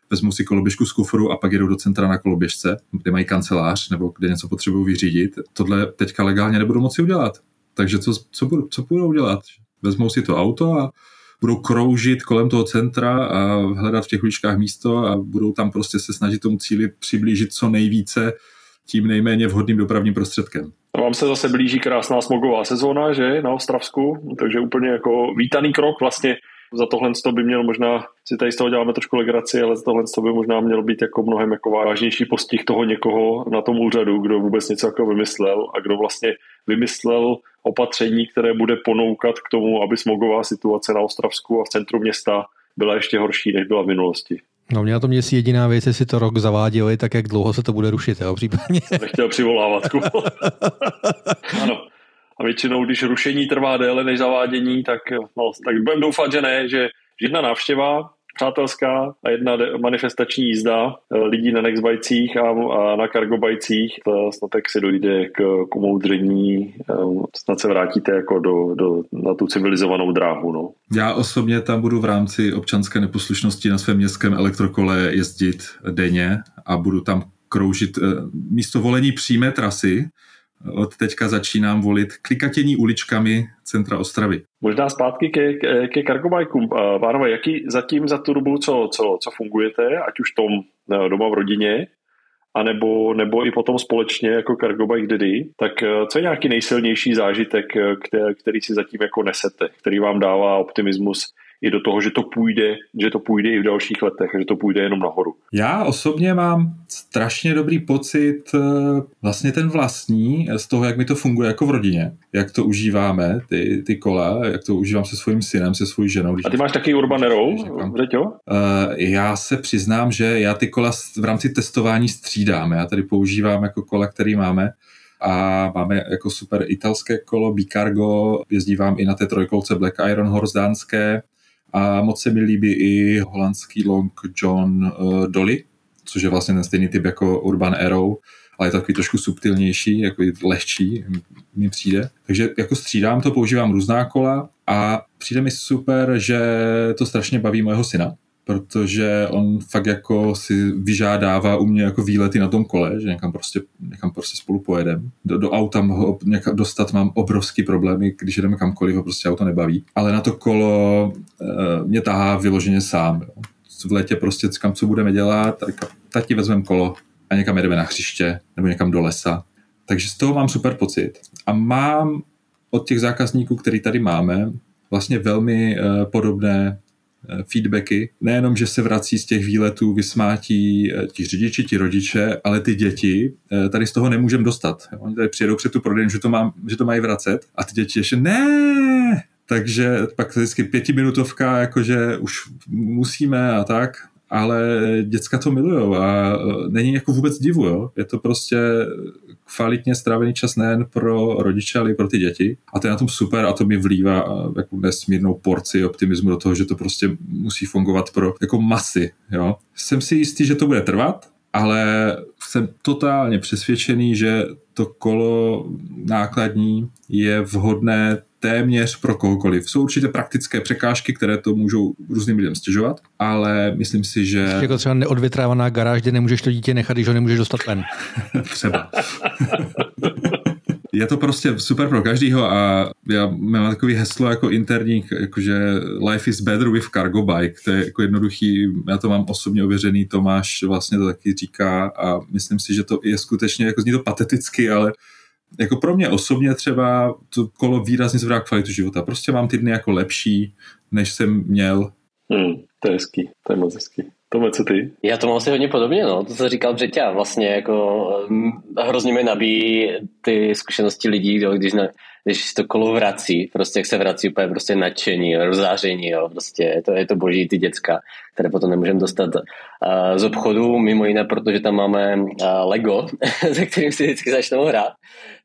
vezmou si koloběžku z kufru a pak jedou do centra na koloběžce, kde mají kancelář nebo kde něco potřebují vyřídit. Tohle teďka legálně nebudou moci udělat. Takže co, co, budou, co budou dělat? Vezmou si to auto a budou kroužit kolem toho centra a hledat v těch uličkách místo a budou tam prostě se snažit tomu cíli přiblížit co nejvíce tím nejméně vhodným dopravním prostředkem. A vám se zase blíží krásná smogová sezóna, že, na Ostravsku, takže úplně jako vítaný krok vlastně za tohle by měl možná, si tady z toho děláme trošku legraci, ale za tohle by možná měl být jako mnohem jako vážnější postih toho někoho na tom úřadu, kdo vůbec něco jako vymyslel a kdo vlastně vymyslel opatření, které bude ponoukat k tomu, aby smogová situace na Ostravsku a v centru města byla ještě horší, než byla v minulosti. No mě na tom měsí jediná věc, jestli to rok zaváděli, tak jak dlouho se to bude rušit, jo, případně. Nechtěl přivolávat. ano. A většinou, když rušení trvá déle než zavádění, tak, no, tak budeme doufat, že ne, že, jedna návštěva přátelská a jedna manifestační jízda eh, lidí na nextbajcích a, a na cargobajcích. Snad tak se dojde k, k umoudření, eh, snad se vrátíte jako do, do, na tu civilizovanou dráhu. No. Já osobně tam budu v rámci občanské neposlušnosti na svém městském elektrokole jezdit denně a budu tam kroužit eh, místo volení přímé trasy, od teďka začínám volit klikatění uličkami centra Ostravy. Možná zpátky ke, ke, ke kargobajkům. Pánové, jaký zatím za tu dobu, co, co, co fungujete, ať už tom eh, doma v rodině, anebo, nebo i potom společně jako Cargobike Daddy, tak eh, co je nějaký nejsilnější zážitek, eh, který, který si zatím jako nesete, který vám dává optimismus i do toho, že to půjde, že to půjde i v dalších letech, že to půjde jenom nahoru. Já osobně mám strašně dobrý pocit eh, vlastně ten vlastní z toho, jak mi to funguje jako v rodině, jak to užíváme, ty, ty kola, jak to užívám se svým synem, se svou ženou. A ty máš taky Urban Arrow, uh, Já se přiznám, že já ty kola v rámci testování střídám. Já tady používám jako kola, který máme a máme jako super italské kolo Bicargo, jezdí vám i na té trojkolce Black Iron Horse dánské, a moc se mi líbí i holandský Long John uh, Dolly, což je vlastně ten stejný typ jako Urban Arrow, ale je takový trošku subtilnější, jako lehčí mi přijde. Takže jako střídám to, používám různá kola a přijde mi super, že to strašně baví mojeho syna, protože on fakt jako si vyžádává u mě jako výlety na tom kole, že někam prostě, někam prostě spolu pojedem. Do, do auta ho někam dostat mám obrovský problémy, když jdeme kamkoliv, ho prostě auto nebaví. Ale na to kolo e, mě tahá vyloženě sám. Jo. V létě prostě kam co budeme dělat, tak tati vezmeme kolo a někam jedeme na hřiště nebo někam do lesa. Takže z toho mám super pocit. A mám od těch zákazníků, který tady máme, vlastně velmi e, podobné feedbacky. Nejenom, že se vrací z těch výletů, vysmátí eh, ti řidiči, ti rodiče, ale ty děti eh, tady z toho nemůžeme dostat. Oni tady přijedou před tu prodejnu, že to, mám, že to mají vracet a ty děti ještě ne, takže pak vždycky pětiminutovka, jakože už musíme a tak, ale děcka to milujou a není jako vůbec divu, jo. Je to prostě kvalitně strávený čas nejen pro rodiče, ale i pro ty děti. A to je na tom super a to mi vlívá jako nesmírnou porci optimismu do toho, že to prostě musí fungovat pro jako masy. Jo. Jsem si jistý, že to bude trvat, ale jsem totálně přesvědčený, že to kolo nákladní je vhodné téměř pro kohokoliv. Jsou určitě praktické překážky, které to můžou různým lidem stěžovat, ale myslím si, že... Jako třeba neodvětrávaná garáž, kde nemůžeš to dítě nechat, když ho nemůžeš dostat ven. třeba. je to prostě super pro každýho a já mám takový heslo jako interní, jakože life is better with cargo bike, to je jako jednoduchý, já to mám osobně ověřený, Tomáš vlastně to taky říká a myslím si, že to je skutečně, jako zní to pateticky, ale jako pro mě osobně třeba to kolo výrazně zvedá kvalitu života. Prostě mám ty dny jako lepší, než jsem měl. Hmm, to je hezký, to je moc hezký. Tome, co ty? Já to mám asi hodně podobně, no. To, co říkal Břeťa, vlastně jako hm, hrozně mi nabíjí ty zkušenosti lidí, když, na, když to kolo vrací, prostě jak se vrací úplně prostě nadšení, rozáření, jo, prostě je to, je to boží ty děcka, které potom nemůžeme dostat uh, z obchodu, mimo jiné, protože tam máme uh, Lego, se kterým si vždycky začnou hrát.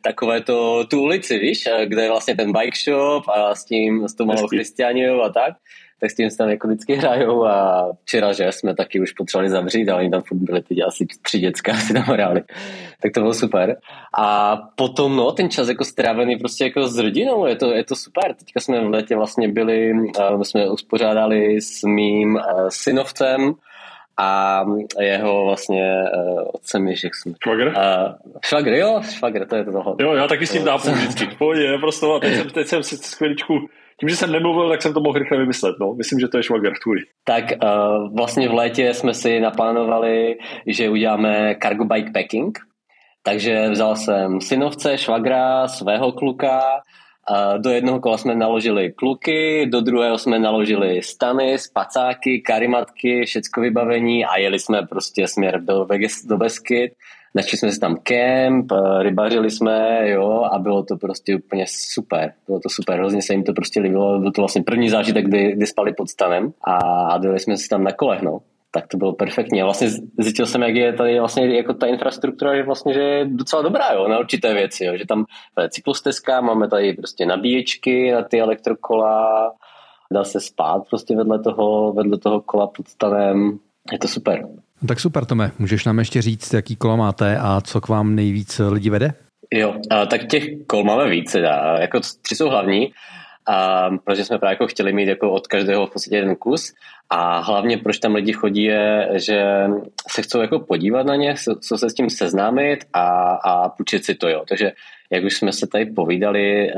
Takové to, tu ulici, víš, kde je vlastně ten bike shop a s tím, s tou malou Christianiou a tak tak s tím se tam jako vždycky hrajou a včera, že jsme taky už potřebovali zavřít, ale oni tam furt byli teď asi tři děcka si tam hráli. Tak to bylo super. A potom, no, ten čas jako strávený prostě jako s rodinou, je to, je to super. Teďka jsme v létě vlastně byli, my jsme uspořádali s mým synovcem, a jeho vlastně uh, otcem je, jak jsme... Švagr? Uh, švagr, jo, švagr, to je to toho. Jo, já taky s tím dápnu vždycky. Pohodě, prostě, teď jsem, teď jsem si chvíličku tím, že jsem nemluvil, tak jsem to mohl rychle vymyslet. No. Myslím, že to je švagr tvůj. Tak uh, vlastně v létě jsme si naplánovali, že uděláme cargo bike packing. Takže vzal jsem synovce, švagra, svého kluka, do jednoho kola jsme naložili kluky, do druhého jsme naložili stany, spacáky, karimatky, všecko vybavení a jeli jsme prostě směr do, do Beskyt Našli jsme si tam kemp, eh, rybařili jsme, jo, a bylo to prostě úplně super. Bylo to super, hrozně se jim to prostě líbilo. Byl to vlastně první zážitek, kdy, kdy spali pod stanem a, a dojeli jsme si tam na kolech, no. Tak to bylo perfektní. A vlastně zjistil jsem, jak je tady vlastně jako ta infrastruktura, že vlastně že je docela dobrá, jo, na určité věci, jo. Že tam je cyklostezka, máme tady prostě nabíječky na ty elektrokola, dá se spát prostě vedle toho, vedle toho kola pod stavem. Je to super. Tak super, Tome. Můžeš nám ještě říct, jaký kola máte a co k vám nejvíc lidí vede? Jo, tak těch kol máme víc, jako tři jsou hlavní, a protože jsme právě jako chtěli mít jako od každého v podstatě jeden kus a hlavně proč tam lidi chodí je, že se chcou jako podívat na ně, chcou se s tím seznámit a, a půjčit si to, jo. Takže jak už jsme se tady povídali, eh,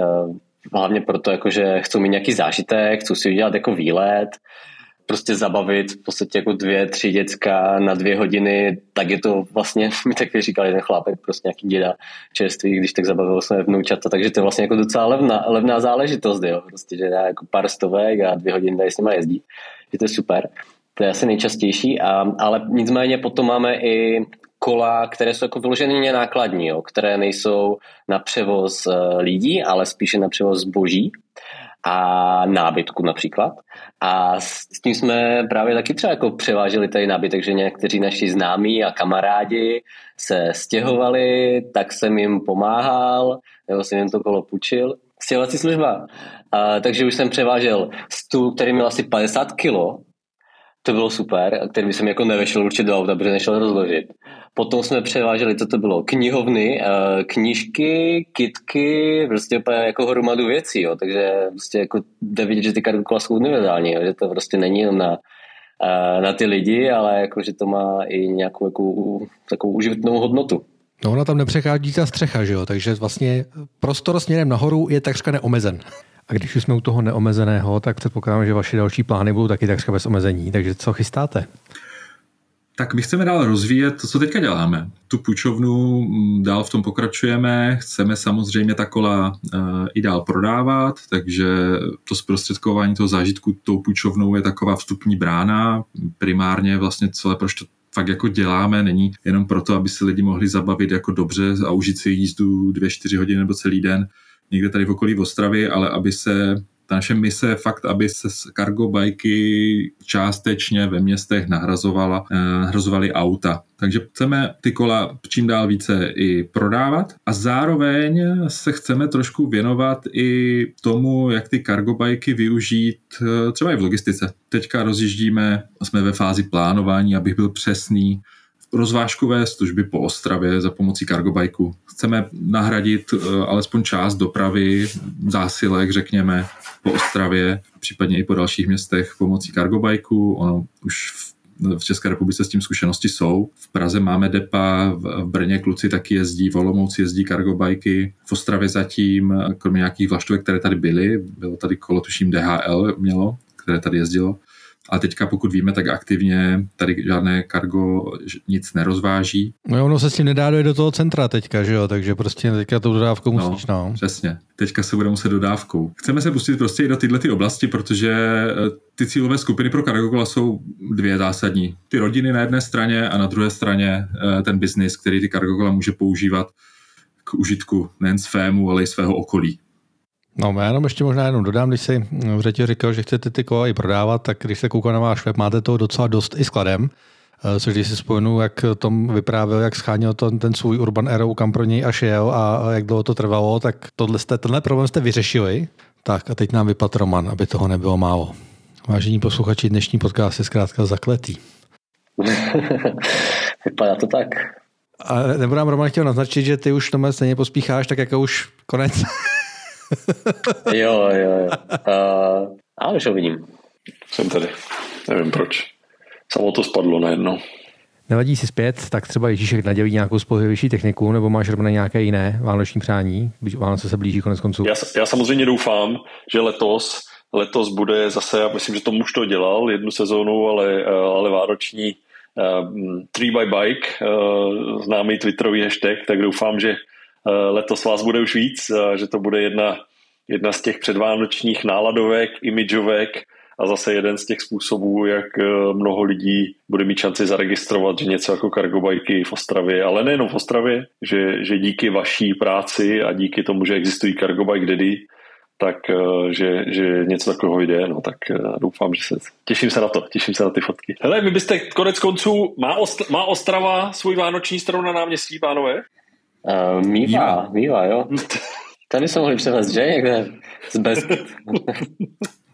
hlavně proto, jako, že chcou mít nějaký zážitek, chcou si udělat jako výlet, prostě zabavit v podstatě jako dvě, tři děcka na dvě hodiny, tak je to vlastně, mi taky říkal jeden chlápek, prostě nějaký děda čerstvý, když tak zabavil své vnoučata, takže to je vlastně jako docela levná, levná záležitost, jo, prostě, že dá jako pár stovek a dvě hodiny tady s nima jezdí, že to je super. To je asi nejčastější, a, ale nicméně potom máme i kola, které jsou jako vyloženě nákladní, jo, které nejsou na převoz eh, lidí, ale spíše na převoz zboží a nábytku například. A s tím jsme právě taky třeba jako převáželi tady nábytek, že někteří naši známí a kamarádi se stěhovali, tak jsem jim pomáhal, nebo jsem jim to kolo půjčil. Stěhovací služba. A, takže už jsem převážel stůl, který měl asi 50 kilo, to bylo super, který by jsem jako nevešel určitě do auta, protože nešel rozložit. Potom jsme převáželi, co to bylo, knihovny, eh, knížky, kitky, prostě jako hromadu věcí, jo. takže prostě jako jde vidět, že ty karkola jsou univerzální, jo. že to prostě není jenom na, eh, na ty lidi, ale jako, že to má i nějakou jako, takovou užitnou hodnotu. No ona tam nepřechází ta střecha, že jo? takže vlastně prostor směrem nahoru je takřka neomezen. A když už jsme u toho neomezeného, tak předpokládám, že vaše další plány budou taky takřka bez omezení. Takže co chystáte? Tak my chceme dál rozvíjet to, co teďka děláme. Tu půjčovnu mm, dál v tom pokračujeme, chceme samozřejmě ta kola uh, i dál prodávat, takže to zprostředkování toho zážitku tou půjčovnou je taková vstupní brána. Primárně vlastně celé, proč to fakt jako děláme, není jenom proto, aby se lidi mohli zabavit jako dobře a užít si jízdu dvě, čtyři hodiny nebo celý den, někde tady v okolí v Ostravě, ale aby se ta naše mise fakt, aby se cargo bajky částečně ve městech nahrazovala, eh, nahrazovaly auta. Takže chceme ty kola čím dál více i prodávat a zároveň se chceme trošku věnovat i tomu, jak ty cargo bajky využít eh, třeba i v logistice. Teďka rozjíždíme, jsme ve fázi plánování, abych byl přesný, rozvážkové služby po Ostravě za pomocí cargobajku. Chceme nahradit uh, alespoň část dopravy, zásilek, řekněme, po Ostravě, případně i po dalších městech pomocí cargobajku. Ono už v v České republice s tím zkušenosti jsou. V Praze máme depa, v Brně kluci taky jezdí, v Olomouci jezdí cargobajky, v Ostravě zatím, kromě nějakých vlaštovek, které tady byly, bylo tady kolo, tuším DHL mělo, které tady jezdilo, a teďka, pokud víme, tak aktivně tady žádné kargo nic nerozváží. No ono se s tím nedá dojít do toho centra teďka, že jo, takže prostě teďka tou dodávkou no, musíš, no. Přesně, teďka se bude muset dodávkou. Chceme se pustit prostě i do tyhle ty oblasti, protože eh, ty cílové skupiny pro Cargocola jsou dvě zásadní. Ty rodiny na jedné straně a na druhé straně eh, ten biznis, který ty Cargocola může používat k užitku nejen svému, ale i svého okolí. No, já jenom ještě možná jenom dodám, když si v řetě říkal, že chcete ty kola i prodávat, tak když se koukám na váš web, máte toho docela dost i skladem. Eh, což když si spojenu, jak Tom vyprávěl, jak scháněl ten, ten svůj Urban Arrow, kam pro něj až jel a jak dlouho to trvalo, tak tohle jste, tenhle problém jste vyřešili. Tak a teď nám vypadl Roman, aby toho nebylo málo. Vážení posluchači, dnešní podcast je zkrátka zakletý. Vypadá to tak. A nebo nám Roman chtěl naznačit, že ty už tomu stejně pospícháš, tak jako už konec. jo, jo, jo. Uh, ale už ho vidím. Jsem tady. Nevím proč. Samo to spadlo najednou. Nevadí si zpět, tak třeba Ježíšek nadělí nějakou spolehlivější techniku, nebo máš rovně nějaké jiné vánoční přání? Vánoce se blíží konec konců. Já, já samozřejmě doufám, že letos letos bude zase, já myslím, že to už to dělal jednu sezónu, ale, ale vánoční uh, Tree by Bike, uh, známý twitterový hashtag, tak doufám, že Eh, letos vás bude už víc, eh, že to bude jedna, jedna z těch předvánočních náladovek, imidžovek a zase jeden z těch způsobů, jak eh, mnoho lidí bude mít šanci zaregistrovat, že něco jako kargobajky v Ostravě, ale nejenom v Ostravě, že, že díky vaší práci a díky tomu, že existují kargobike Daddy, tak že, že něco takového jde, no tak doufám, že se, těším se na to, těším se na ty fotky. Hele, vy byste konec konců, má, Ost, má Ostrava svůj vánoční stranu na náměstí, pánové? Uh, mývá, mývá, jo. Tady jsme mohli převést, že? Někde z bez...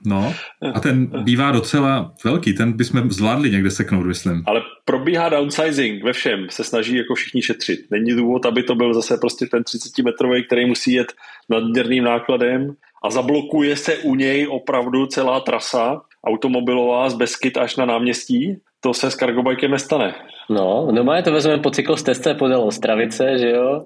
No, a ten bývá docela velký, ten bychom zvládli někde seknout, myslím. Ale probíhá downsizing ve všem, se snaží jako všichni šetřit. Není důvod, aby to byl zase prostě ten 30-metrový, který musí jet nadměrným nákladem a zablokuje se u něj opravdu celá trasa automobilová z Beskyt až na náměstí. To se s kargobajkem nestane. No, normálně to vezmeme po cyklostezce podél Ostravice, že jo?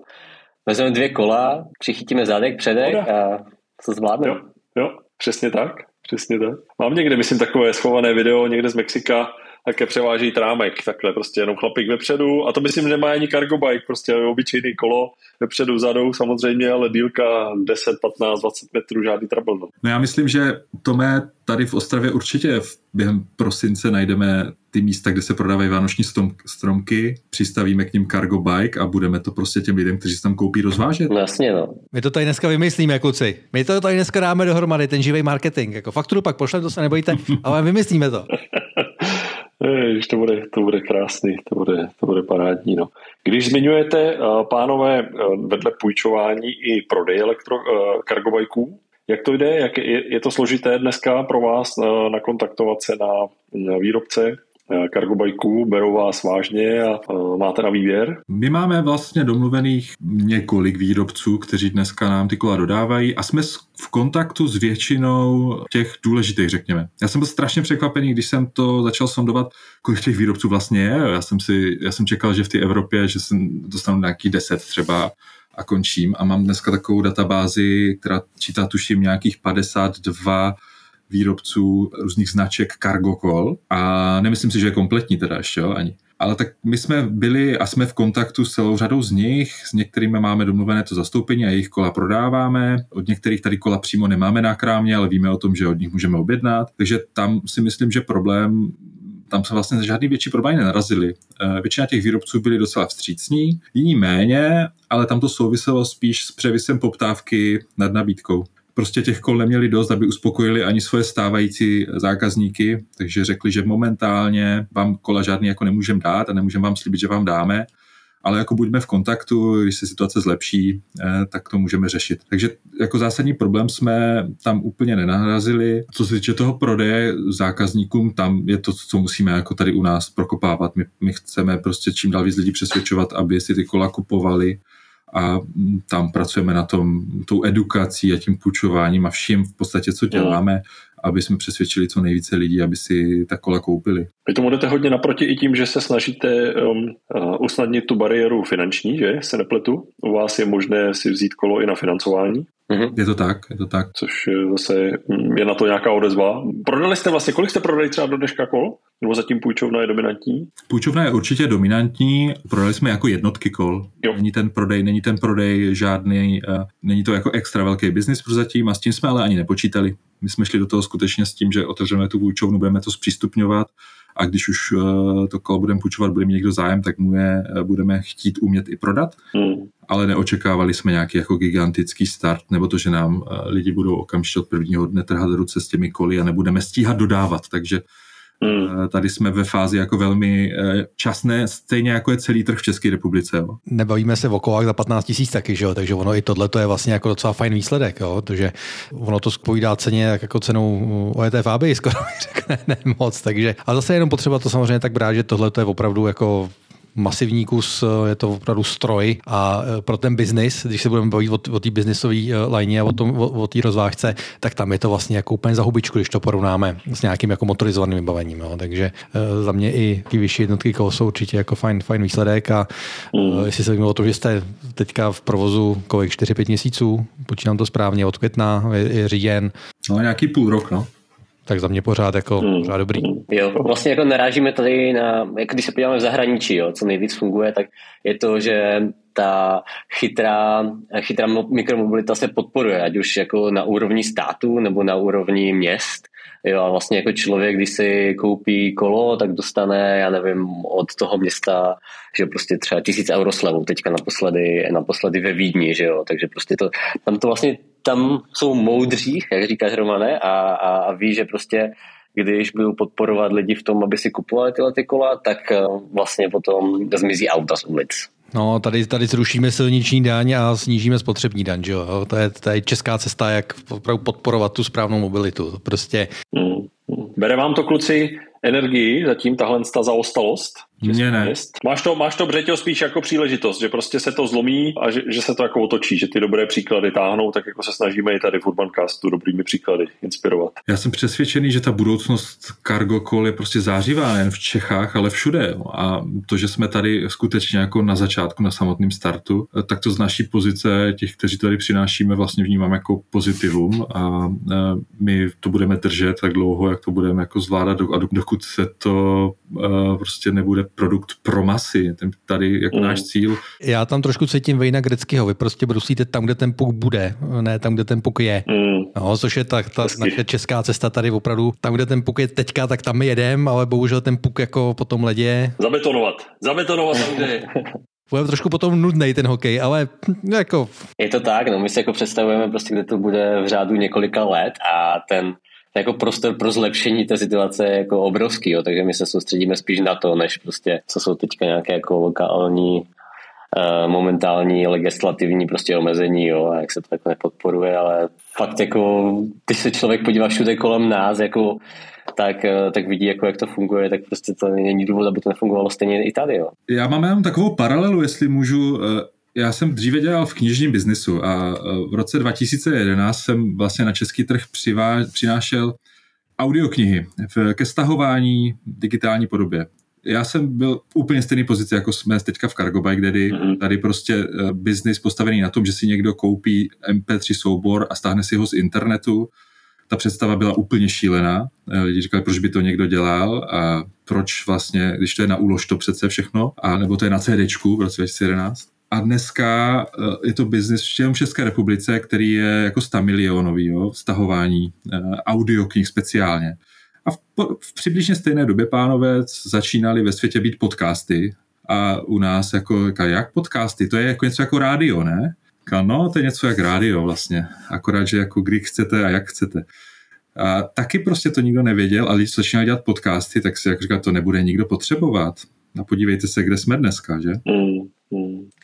Vezmeme dvě kola, přichytíme zadek, předek a co zvládneme. Jo, jo, přesně tak. Přesně tak. Mám někde, myslím, takové schované video někde z Mexika, také převáží trámek, takhle prostě jenom chlapík vepředu a to myslím, že nemá ani cargo bike, prostě obyčejný kolo vepředu, vzadu samozřejmě, ale dílka 10, 15, 20 metrů, žádný trouble. No. no já myslím, že to mé tady v Ostravě určitě v, během prosince najdeme ty místa, kde se prodávají vánoční strom, stromky, přistavíme k ním cargo bike a budeme to prostě těm lidem, kteří si tam koupí, rozvážet. No jasně, no. My to tady dneska vymyslíme, kluci. My to tady dneska dáme dohromady, ten živý marketing. Jako fakturu pak pošlem, to se nebojte, ale vymyslíme to. Jež, to bude, to bude krásný, to bude, to bude parádní. No. Když zmiňujete, uh, pánové, uh, vedle půjčování i prodej elektro, kargobajků, jak to jde? Jak je, je to složité dneska pro vás nakontaktovat se na, na výrobce? Kargobajků, berou vás vážně a máte na výběr? My máme vlastně domluvených několik výrobců, kteří dneska nám ty kola dodávají a jsme v kontaktu s většinou těch důležitých, řekněme. Já jsem byl strašně překvapený, když jsem to začal sondovat, kolik těch výrobců vlastně je. Já jsem, si, já jsem čekal, že v té Evropě, že jsem dostanu nějaký deset třeba a končím. A mám dneska takovou databázi, která čítá tuším nějakých 52 výrobců různých značek Cargo Call. A nemyslím si, že je kompletní teda ještě, jo, ani. Ale tak my jsme byli a jsme v kontaktu s celou řadou z nich, s některými máme domluvené to zastoupení a jejich kola prodáváme, od některých tady kola přímo nemáme na krámě, ale víme o tom, že od nich můžeme objednat, takže tam si myslím, že problém tam se vlastně žádný větší problémy nenarazili. Eh, většina těch výrobců byli docela vstřícní, jiní méně, ale tam to souviselo spíš s převisem poptávky nad nabídkou prostě těch kol neměli dost, aby uspokojili ani svoje stávající zákazníky, takže řekli, že momentálně vám kola žádný jako nemůžeme dát a nemůžeme vám slíbit, že vám dáme, ale jako buďme v kontaktu, když se situace zlepší, eh, tak to můžeme řešit. Takže jako zásadní problém jsme tam úplně nenarazili. Co se týče toho prodeje zákazníkům, tam je to, co musíme jako tady u nás prokopávat. My, my chceme prostě čím dál víc lidí přesvědčovat, aby si ty kola kupovali, a tam pracujeme na tom, tou edukací a tím půjčováním a vším v podstatě, co děláme, aby jsme přesvědčili co nejvíce lidí, aby si ta kola koupili. Vy tomu jdete hodně naproti i tím, že se snažíte um, uh, usnadnit tu bariéru finanční, že se nepletu? U vás je možné si vzít kolo i na financování? Mm-hmm. Je to tak, je to tak. Což zase mm, je na to nějaká odezva. Prodali jste vlastně, kolik jste prodali třeba do dneška kol? Nebo zatím půjčovna je dominantní? Půjčovna je určitě dominantní. Prodali jsme jako jednotky kol. Jo. Není ten prodej, není ten prodej žádný, uh, není to jako extra velký biznis zatím a s tím jsme ale ani nepočítali. My jsme šli do toho skutečně s tím, že otevřeme tu půjčovnu, budeme to zpřístupňovat a když už uh, to kolo budeme půjčovat, bude mít někdo zájem, tak mu je uh, budeme chtít umět i prodat. Hmm. Ale neočekávali jsme nějaký jako gigantický start, nebo to, že nám uh, lidi budou okamžitě od prvního dne trhat ruce s těmi koly a nebudeme stíhat dodávat. Takže Hmm. Tady jsme ve fázi jako velmi eh, časné, stejně jako je celý trh v České republice. Jo. Nebavíme se o kolách za 15 tisíc taky, že jo? takže ono i tohle je vlastně jako docela fajn výsledek, jo? protože ono to spovídá ceně jak jako cenou OETF AB, skoro řekne ne moc, takže a zase jenom potřeba to samozřejmě tak brát, že tohle je opravdu jako masivní kus, eh, je to opravdu stroj a eh, pro ten biznis, když se budeme bavit o, o té biznisové eh, lajně a o, tom, o, o té rozvážce, tak tam je to vlastně jako úplně za hubičku, když to porovnáme s nějakým jako motorizovaným vybavením. Jo. Takže za mě i ty vyšší jednotky koho jsou určitě jako fajn, fajn výsledek a mm. jestli se o to, že jste teďka v provozu kolik 4-5 měsíců, počínám to správně, od května je, je říjen. No nějaký půl rok, no tak za mě pořád jako hmm. pořád dobrý. Jo, vlastně jako narážíme tady na, jako když se podíváme v zahraničí, jo, co nejvíc funguje, tak je to, že ta chytrá, chytrá mikromobilita se podporuje, ať už jako na úrovni státu nebo na úrovni měst. Jo, a vlastně jako člověk, když si koupí kolo, tak dostane, já nevím, od toho města, že prostě třeba tisíc euro slevu teďka naposledy, naposledy ve Vídni, že jo, takže prostě to, tam to vlastně, tam jsou moudří, jak říkáš Romane, a, a, a ví, že prostě když budou podporovat lidi v tom, aby si kupovali tyhle ty kola, tak eh, vlastně potom zmizí auta z ulic. No, tady, tady zrušíme silniční daň a snížíme spotřební daň, že jo? To je, to je česká cesta, jak opravdu podporovat tu správnou mobilitu. Prostě... Hmm. hmm. Bere vám to, kluci, energii zatím tahle ta zaostalost? Mně ne. Máš to, máš to Břeťo spíš jako příležitost, že prostě se to zlomí a že, že se to jako otočí, že ty dobré příklady táhnou, tak jako se snažíme i tady v Urbancastu dobrými příklady inspirovat. Já jsem přesvědčený, že ta budoucnost cargo call je prostě zářivá nejen v Čechách, ale všude. A to, že jsme tady skutečně jako na začátku, na samotném startu, tak to z naší pozice těch, kteří tady přinášíme, vlastně vnímám jako pozitivum a my to budeme držet tak dlouho, jak to budeme jako zvládat a dokud se to prostě nebude produkt pro masy, ten tady jako mm. náš cíl. Já tam trošku cítím Vejna Greckého, vy prostě brusíte tam, kde ten puk bude, ne tam, kde ten puk je. Mm. No, což je ta, ta naše česká cesta tady opravdu, tam, kde ten puk je teďka, tak tam my jedem, ale bohužel ten puk jako po tom ledě. Zabetonovat, zabetonovat tam, kde je. bude trošku potom nudný ten hokej, ale jako... Je to tak, no my si jako představujeme prostě, kde to bude v řádu několika let a ten jako prostor pro zlepšení té situace je jako obrovský, jo, takže my se soustředíme spíš na to, než prostě, co jsou teďka nějaké jako lokální uh, momentální legislativní prostě omezení, jo, a jak se to jako nepodporuje, ale fakt jako, když se člověk podívá všude kolem nás, jako tak, eh, tak vidí, jako jak to funguje, tak prostě to není důvod, aby to nefungovalo stejně i tady. Jo. Já mám jenom takovou paralelu, jestli můžu eh, já jsem dříve dělal v knižním biznisu a e, v roce 2011 jsem vlastně na český trh přivá, přinášel audioknihy v, ke stahování digitální podobě. Já jsem byl v úplně stejné pozici, jako jsme teďka v Cargo Bike Daddy. Mm-hmm. Tady prostě e, biznis postavený na tom, že si někdo koupí MP3 soubor a stáhne si ho z internetu. Ta představa byla úplně šílená. E, lidi říkali, proč by to někdo dělal a proč vlastně, když to je na úlož to přece všechno, a nebo to je na CDčku v roce 2011. A dneska eh, je to biznis v České republice, který je jako 100 milionový, jo, stahování eh, audioknih speciálně. A v, v přibližně stejné době, pánové, začínali ve světě být podcasty a u nás jako, jak podcasty, to je jako něco jako rádio, ne? No, to je něco jak rádio vlastně, akorát, že jako kdy chcete a jak chcete. A taky prostě to nikdo nevěděl a když začínali dělat podcasty, tak si jako říká, to nebude nikdo potřebovat. A podívejte se, kde jsme dneska, že? Mm.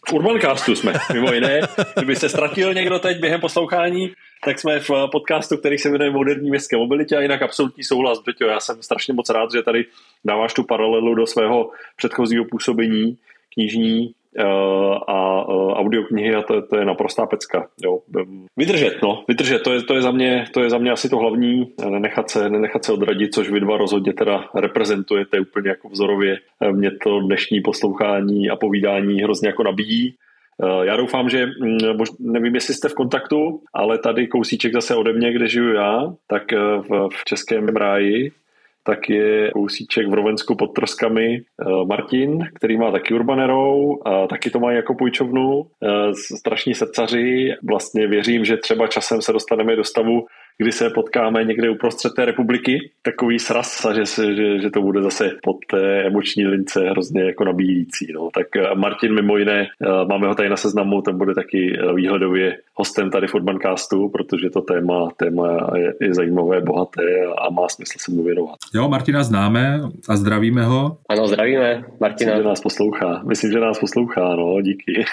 V Urbancastu jsme, mimo jiné. Kdyby se ztratil někdo teď během poslouchání, tak jsme v podcastu, který se jmenuje Moderní městské mobilitě a jinak absolutní souhlas. Běťo, já jsem strašně moc rád, že tady dáváš tu paralelu do svého předchozího působení knižní, Eh, a eh, audioknihy a to, to je naprostá pecka. Jo. Vydržet, no, vydržet, to je, to, je za mě, to je za mě asi to hlavní, nenechat se, nenechat se odradit, což vy dva rozhodně teda reprezentujete úplně jako vzorově. Eh, mě to dnešní poslouchání a povídání hrozně jako nabíjí. Já doufám, že mm, nevím, jestli jste v kontaktu, ale tady kousíček zase ode mě, kde žiju já, tak v, v Českém ráji tak je kousíček v Rovensku pod Troskami eh, Martin, který má taky Urbanerou, a taky to má jako půjčovnu, eh, strašní srdcaři, vlastně věřím, že třeba časem se dostaneme do stavu, kdy se potkáme někde uprostřed té republiky, takový sraz a že, se, že, že to bude zase pod té emoční lince hrozně jako nabíjící. No. Tak eh, Martin mimo jiné, eh, máme ho tady na seznamu, ten bude taky eh, výhledově hostem tady v Urbancastu, protože to téma, téma je, je zajímavé, bohaté a má smysl se mu věnovat. Jo, Martina známe a zdravíme ho. Ano, zdravíme Martina. Myslím, že nás poslouchá. Myslím, že nás poslouchá, no, díky.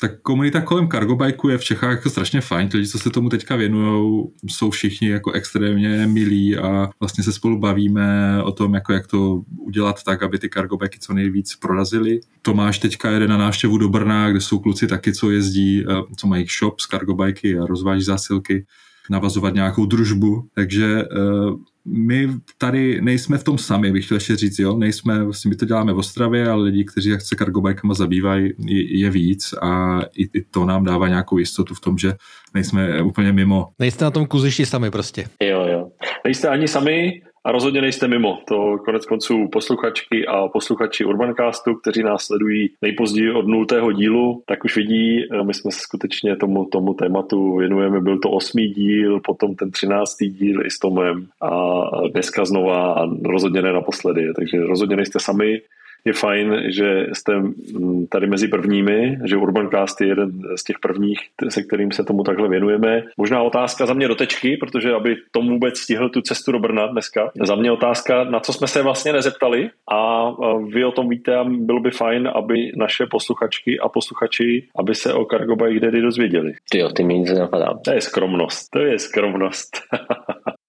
Tak komunita kolem cargo bajku je v Čechách jako strašně fajn. Ti lidi, co se tomu teďka věnují, jsou všichni jako extrémně milí a vlastně se spolu bavíme o tom, jako jak to udělat tak, aby ty cargo bajky co nejvíc prorazily. Tomáš teďka jede na návštěvu do Brna, kde jsou kluci taky, co jezdí, eh, co mají shop s cargo bajky a rozváží zásilky navazovat nějakou družbu. Takže uh, my tady nejsme v tom sami, bych chtěl ještě říct, jo, nejsme, vlastně my to děláme v Ostravě, ale lidi, kteří se cargobajkama zabývají, je, je víc a i, i to nám dává nějakou jistotu v tom, že nejsme úplně mimo. Nejste na tom kuzišti sami prostě. Jo, jo. Nejste ani sami, a rozhodně nejste mimo. To konec konců posluchačky a posluchači Urbancastu, kteří nás sledují nejpozději od nultého dílu, tak už vidí, eh, my jsme se skutečně tomu, tomu tématu věnujeme. Byl to osmý díl, potom ten třináctý díl i s Tomem a dneska znova a rozhodně ne naposledy. Takže rozhodně nejste sami. Je fajn, že jste mm, tady mezi prvními, že Urbancast je jeden z těch prvních, se kterým se tomu takhle věnujeme. Možná otázka za mě do tečky, protože aby tomu vůbec stihl tu cestu do Brna dneska. Za mě otázka, na co jsme se vlastně nezeptali a vy o tom víte a bylo by fajn, aby naše posluchačky a posluchači, aby se o Cargo Bike Daddy dozvěděli. Ty jo, ty mi nic nenapadá. To je skromnost, to je skromnost.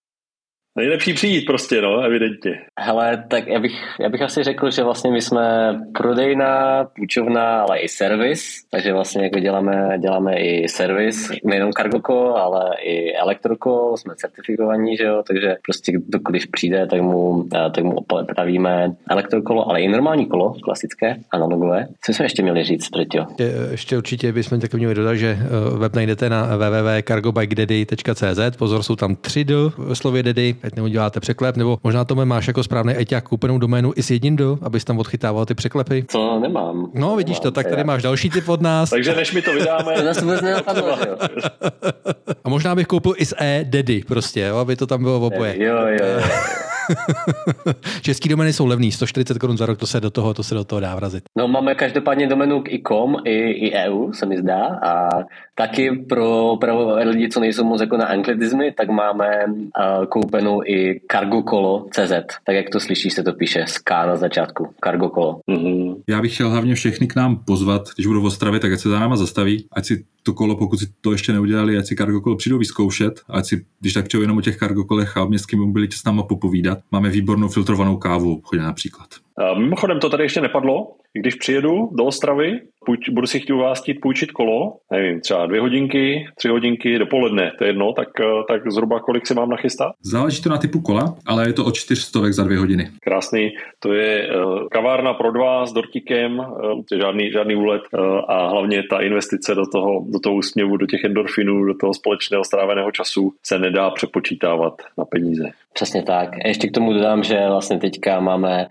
Nejlepší přijít prostě, no, evidentně. Hele, tak já bych, já bych asi řekl, že vlastně my jsme prodejna, půjčovna, ale i servis, takže vlastně jako děláme, děláme i servis, nejenom cargoko, ale i elektroko, jsme certifikovaní, že jo, takže prostě kdokoliv přijde, tak mu, tak mu opravíme elektrokolo, ale i normální kolo, klasické, analogové. Co jsme ještě měli říct, Tretio? Je, ještě určitě bychom tak měli dodat, že eh, web najdete na www.cargobike.cz, pozor, jsou tam tři do slově daddy, ať neuděláte překlep, nebo možná to máš jako správný eťák koupenou doménu i s jedním do, abys tam odchytával ty překlepy. To nemám. No, vidíš nemám, to, tak tady máš další tip od nás. Takže než mi to vydáme. to nás vůbec nenapadlo, jo. A možná bych koupil i s e daddy prostě, jo, aby to tam bylo oboje. Jo, jo, jo. Český domeny jsou levný, 140 korun za rok, to se do toho, to se do toho dá vrazit. No máme každopádně domenu k i.com i, i EU, se mi zdá, a taky pro, pro lidi, co nejsou moc jako na anglizmy, tak máme uh, koupenou i cargokolo.cz, tak jak to slyšíš, se to píše z K na začátku, cargokolo. Mm-hmm. Já bych chtěl hlavně všechny k nám pozvat, když budu v Ostravě, tak ať se za náma zastaví, ať si to kolo, pokud si to ještě neudělali, ať si cargokolo přijdou vyzkoušet, ať si, když tak jenom o těch cargokolech a městským mobilitě s náma popovídat. Máme výbornou filtrovanou kávu obchodě například. A mimochodem to tady ještě nepadlo. Když přijedu do Ostravy, půjč, budu si chtít u vás chtít půjčit kolo, nevím, třeba dvě hodinky, tři hodinky, dopoledne, to je jedno, tak, eh, tak zhruba kolik si mám nachystat? Záleží to na typu kola, ale je to od 400 za dvě hodiny. Krásný, to je uh, kavárna pro dva s dortikem, uh, žádný, žádný úlet uh, a hlavně ta investice do toho, do toho úsměvu, do těch endorfinů, do toho společného stráveného času se nedá přepočítávat na peníze. Přesně tak. A ještě k tomu dodám, že vlastně teďka máme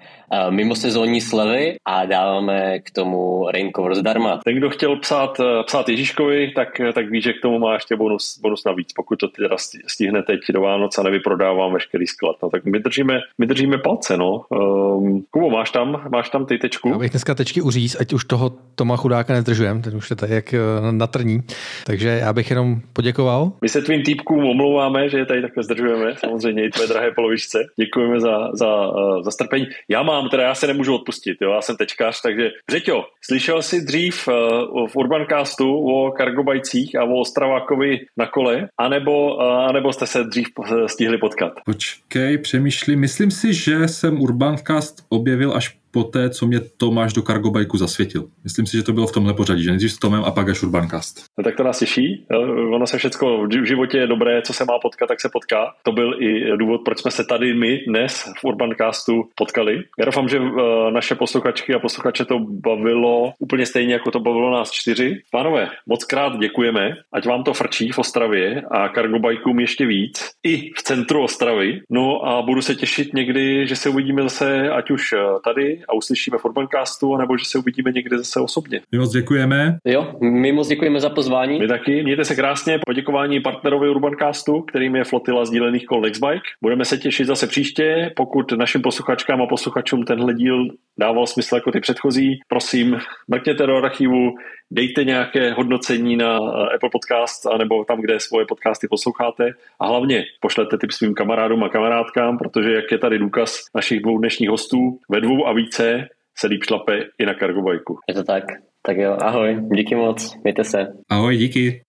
mimo sezónní slevy a dáváme k tomu rain cover zdarma. Ten, kdo chtěl psát, eh, psát Ježíškovi, tak, tak ví, že k tomu má ještě bonus, bonus navíc, pokud to teda stihne teď do Vánoc a nevyprodávám veškerý sklad. No, tak my držíme, my držíme palce, no. Um, Kubo, máš tam, máš tam ty tečku? Já bych dneska tečky uříz, ať už toho Toma chudáka nezdržujem, ten už je tady jak eh, natrní. Takže já bych jenom poděkoval. My se tvým týpkům omlouváme, že je tady takhle zdržujeme, samozřejmě i tvé drahé polovičce. Děkujeme za, za, za strpení. Já mám, teda já se nemůžu odpustit, jo, já jsem tečkař, takže Řeťo, slyšel jsi dřív uh, v Urbancastu o kargobajcích a o Ostravákovi na kole, anebo, uh, anebo jste se dřív stihli potkat? Počkej, přemýšlím. Myslím si, že jsem Urbancast objevil až po té, co mě Tomáš do Cargobajku zasvětil. Myslím si, že to bylo v tomhle pořadí, že nejdřív s Tomem a pak až Urbancast. No, tak to nás těší. Ono se všechno v životě je dobré, co se má potkat, tak se potká. To byl i důvod, proč jsme se tady my dnes v Urbancastu potkali. Já doufám, že eh, naše posluchačky a posluchače to bavilo úplně stejně, jako to bavilo nás čtyři. Pánové, moc krát děkujeme, ať vám to frčí v Ostravě a Cargobajkům ještě víc, i v centru Ostravy. No a budu se těšit někdy, že se uvidíme zase, ať už eh, a uslyšíme v Urbancastu, nebo že se uvidíme někde zase osobně. My moc děkujeme. Jo, my moc děkujeme za pozvání. My taky. Mějte se krásně. Poděkování partnerovi Urbancastu, kterým je flotila sdílených kol Nextbike. Budeme se těšit zase příště. Pokud našim posluchačkám a posluchačům tenhle díl dával smysl jako ty předchozí, prosím, mrkněte do archivu, dejte nějaké hodnocení na eh, Apple Podcast anebo tam, kde svoje podcasty posloucháte a hlavně pošlete tip svým kamarádům a kamarádkám, protože jak je tady důkaz našich dvou dnešních hostů, ve dvou a více se líp šlape i na kargobajku. Je to tak. Tak jo, ahoj, díky moc, mějte se. Ahoj, díky.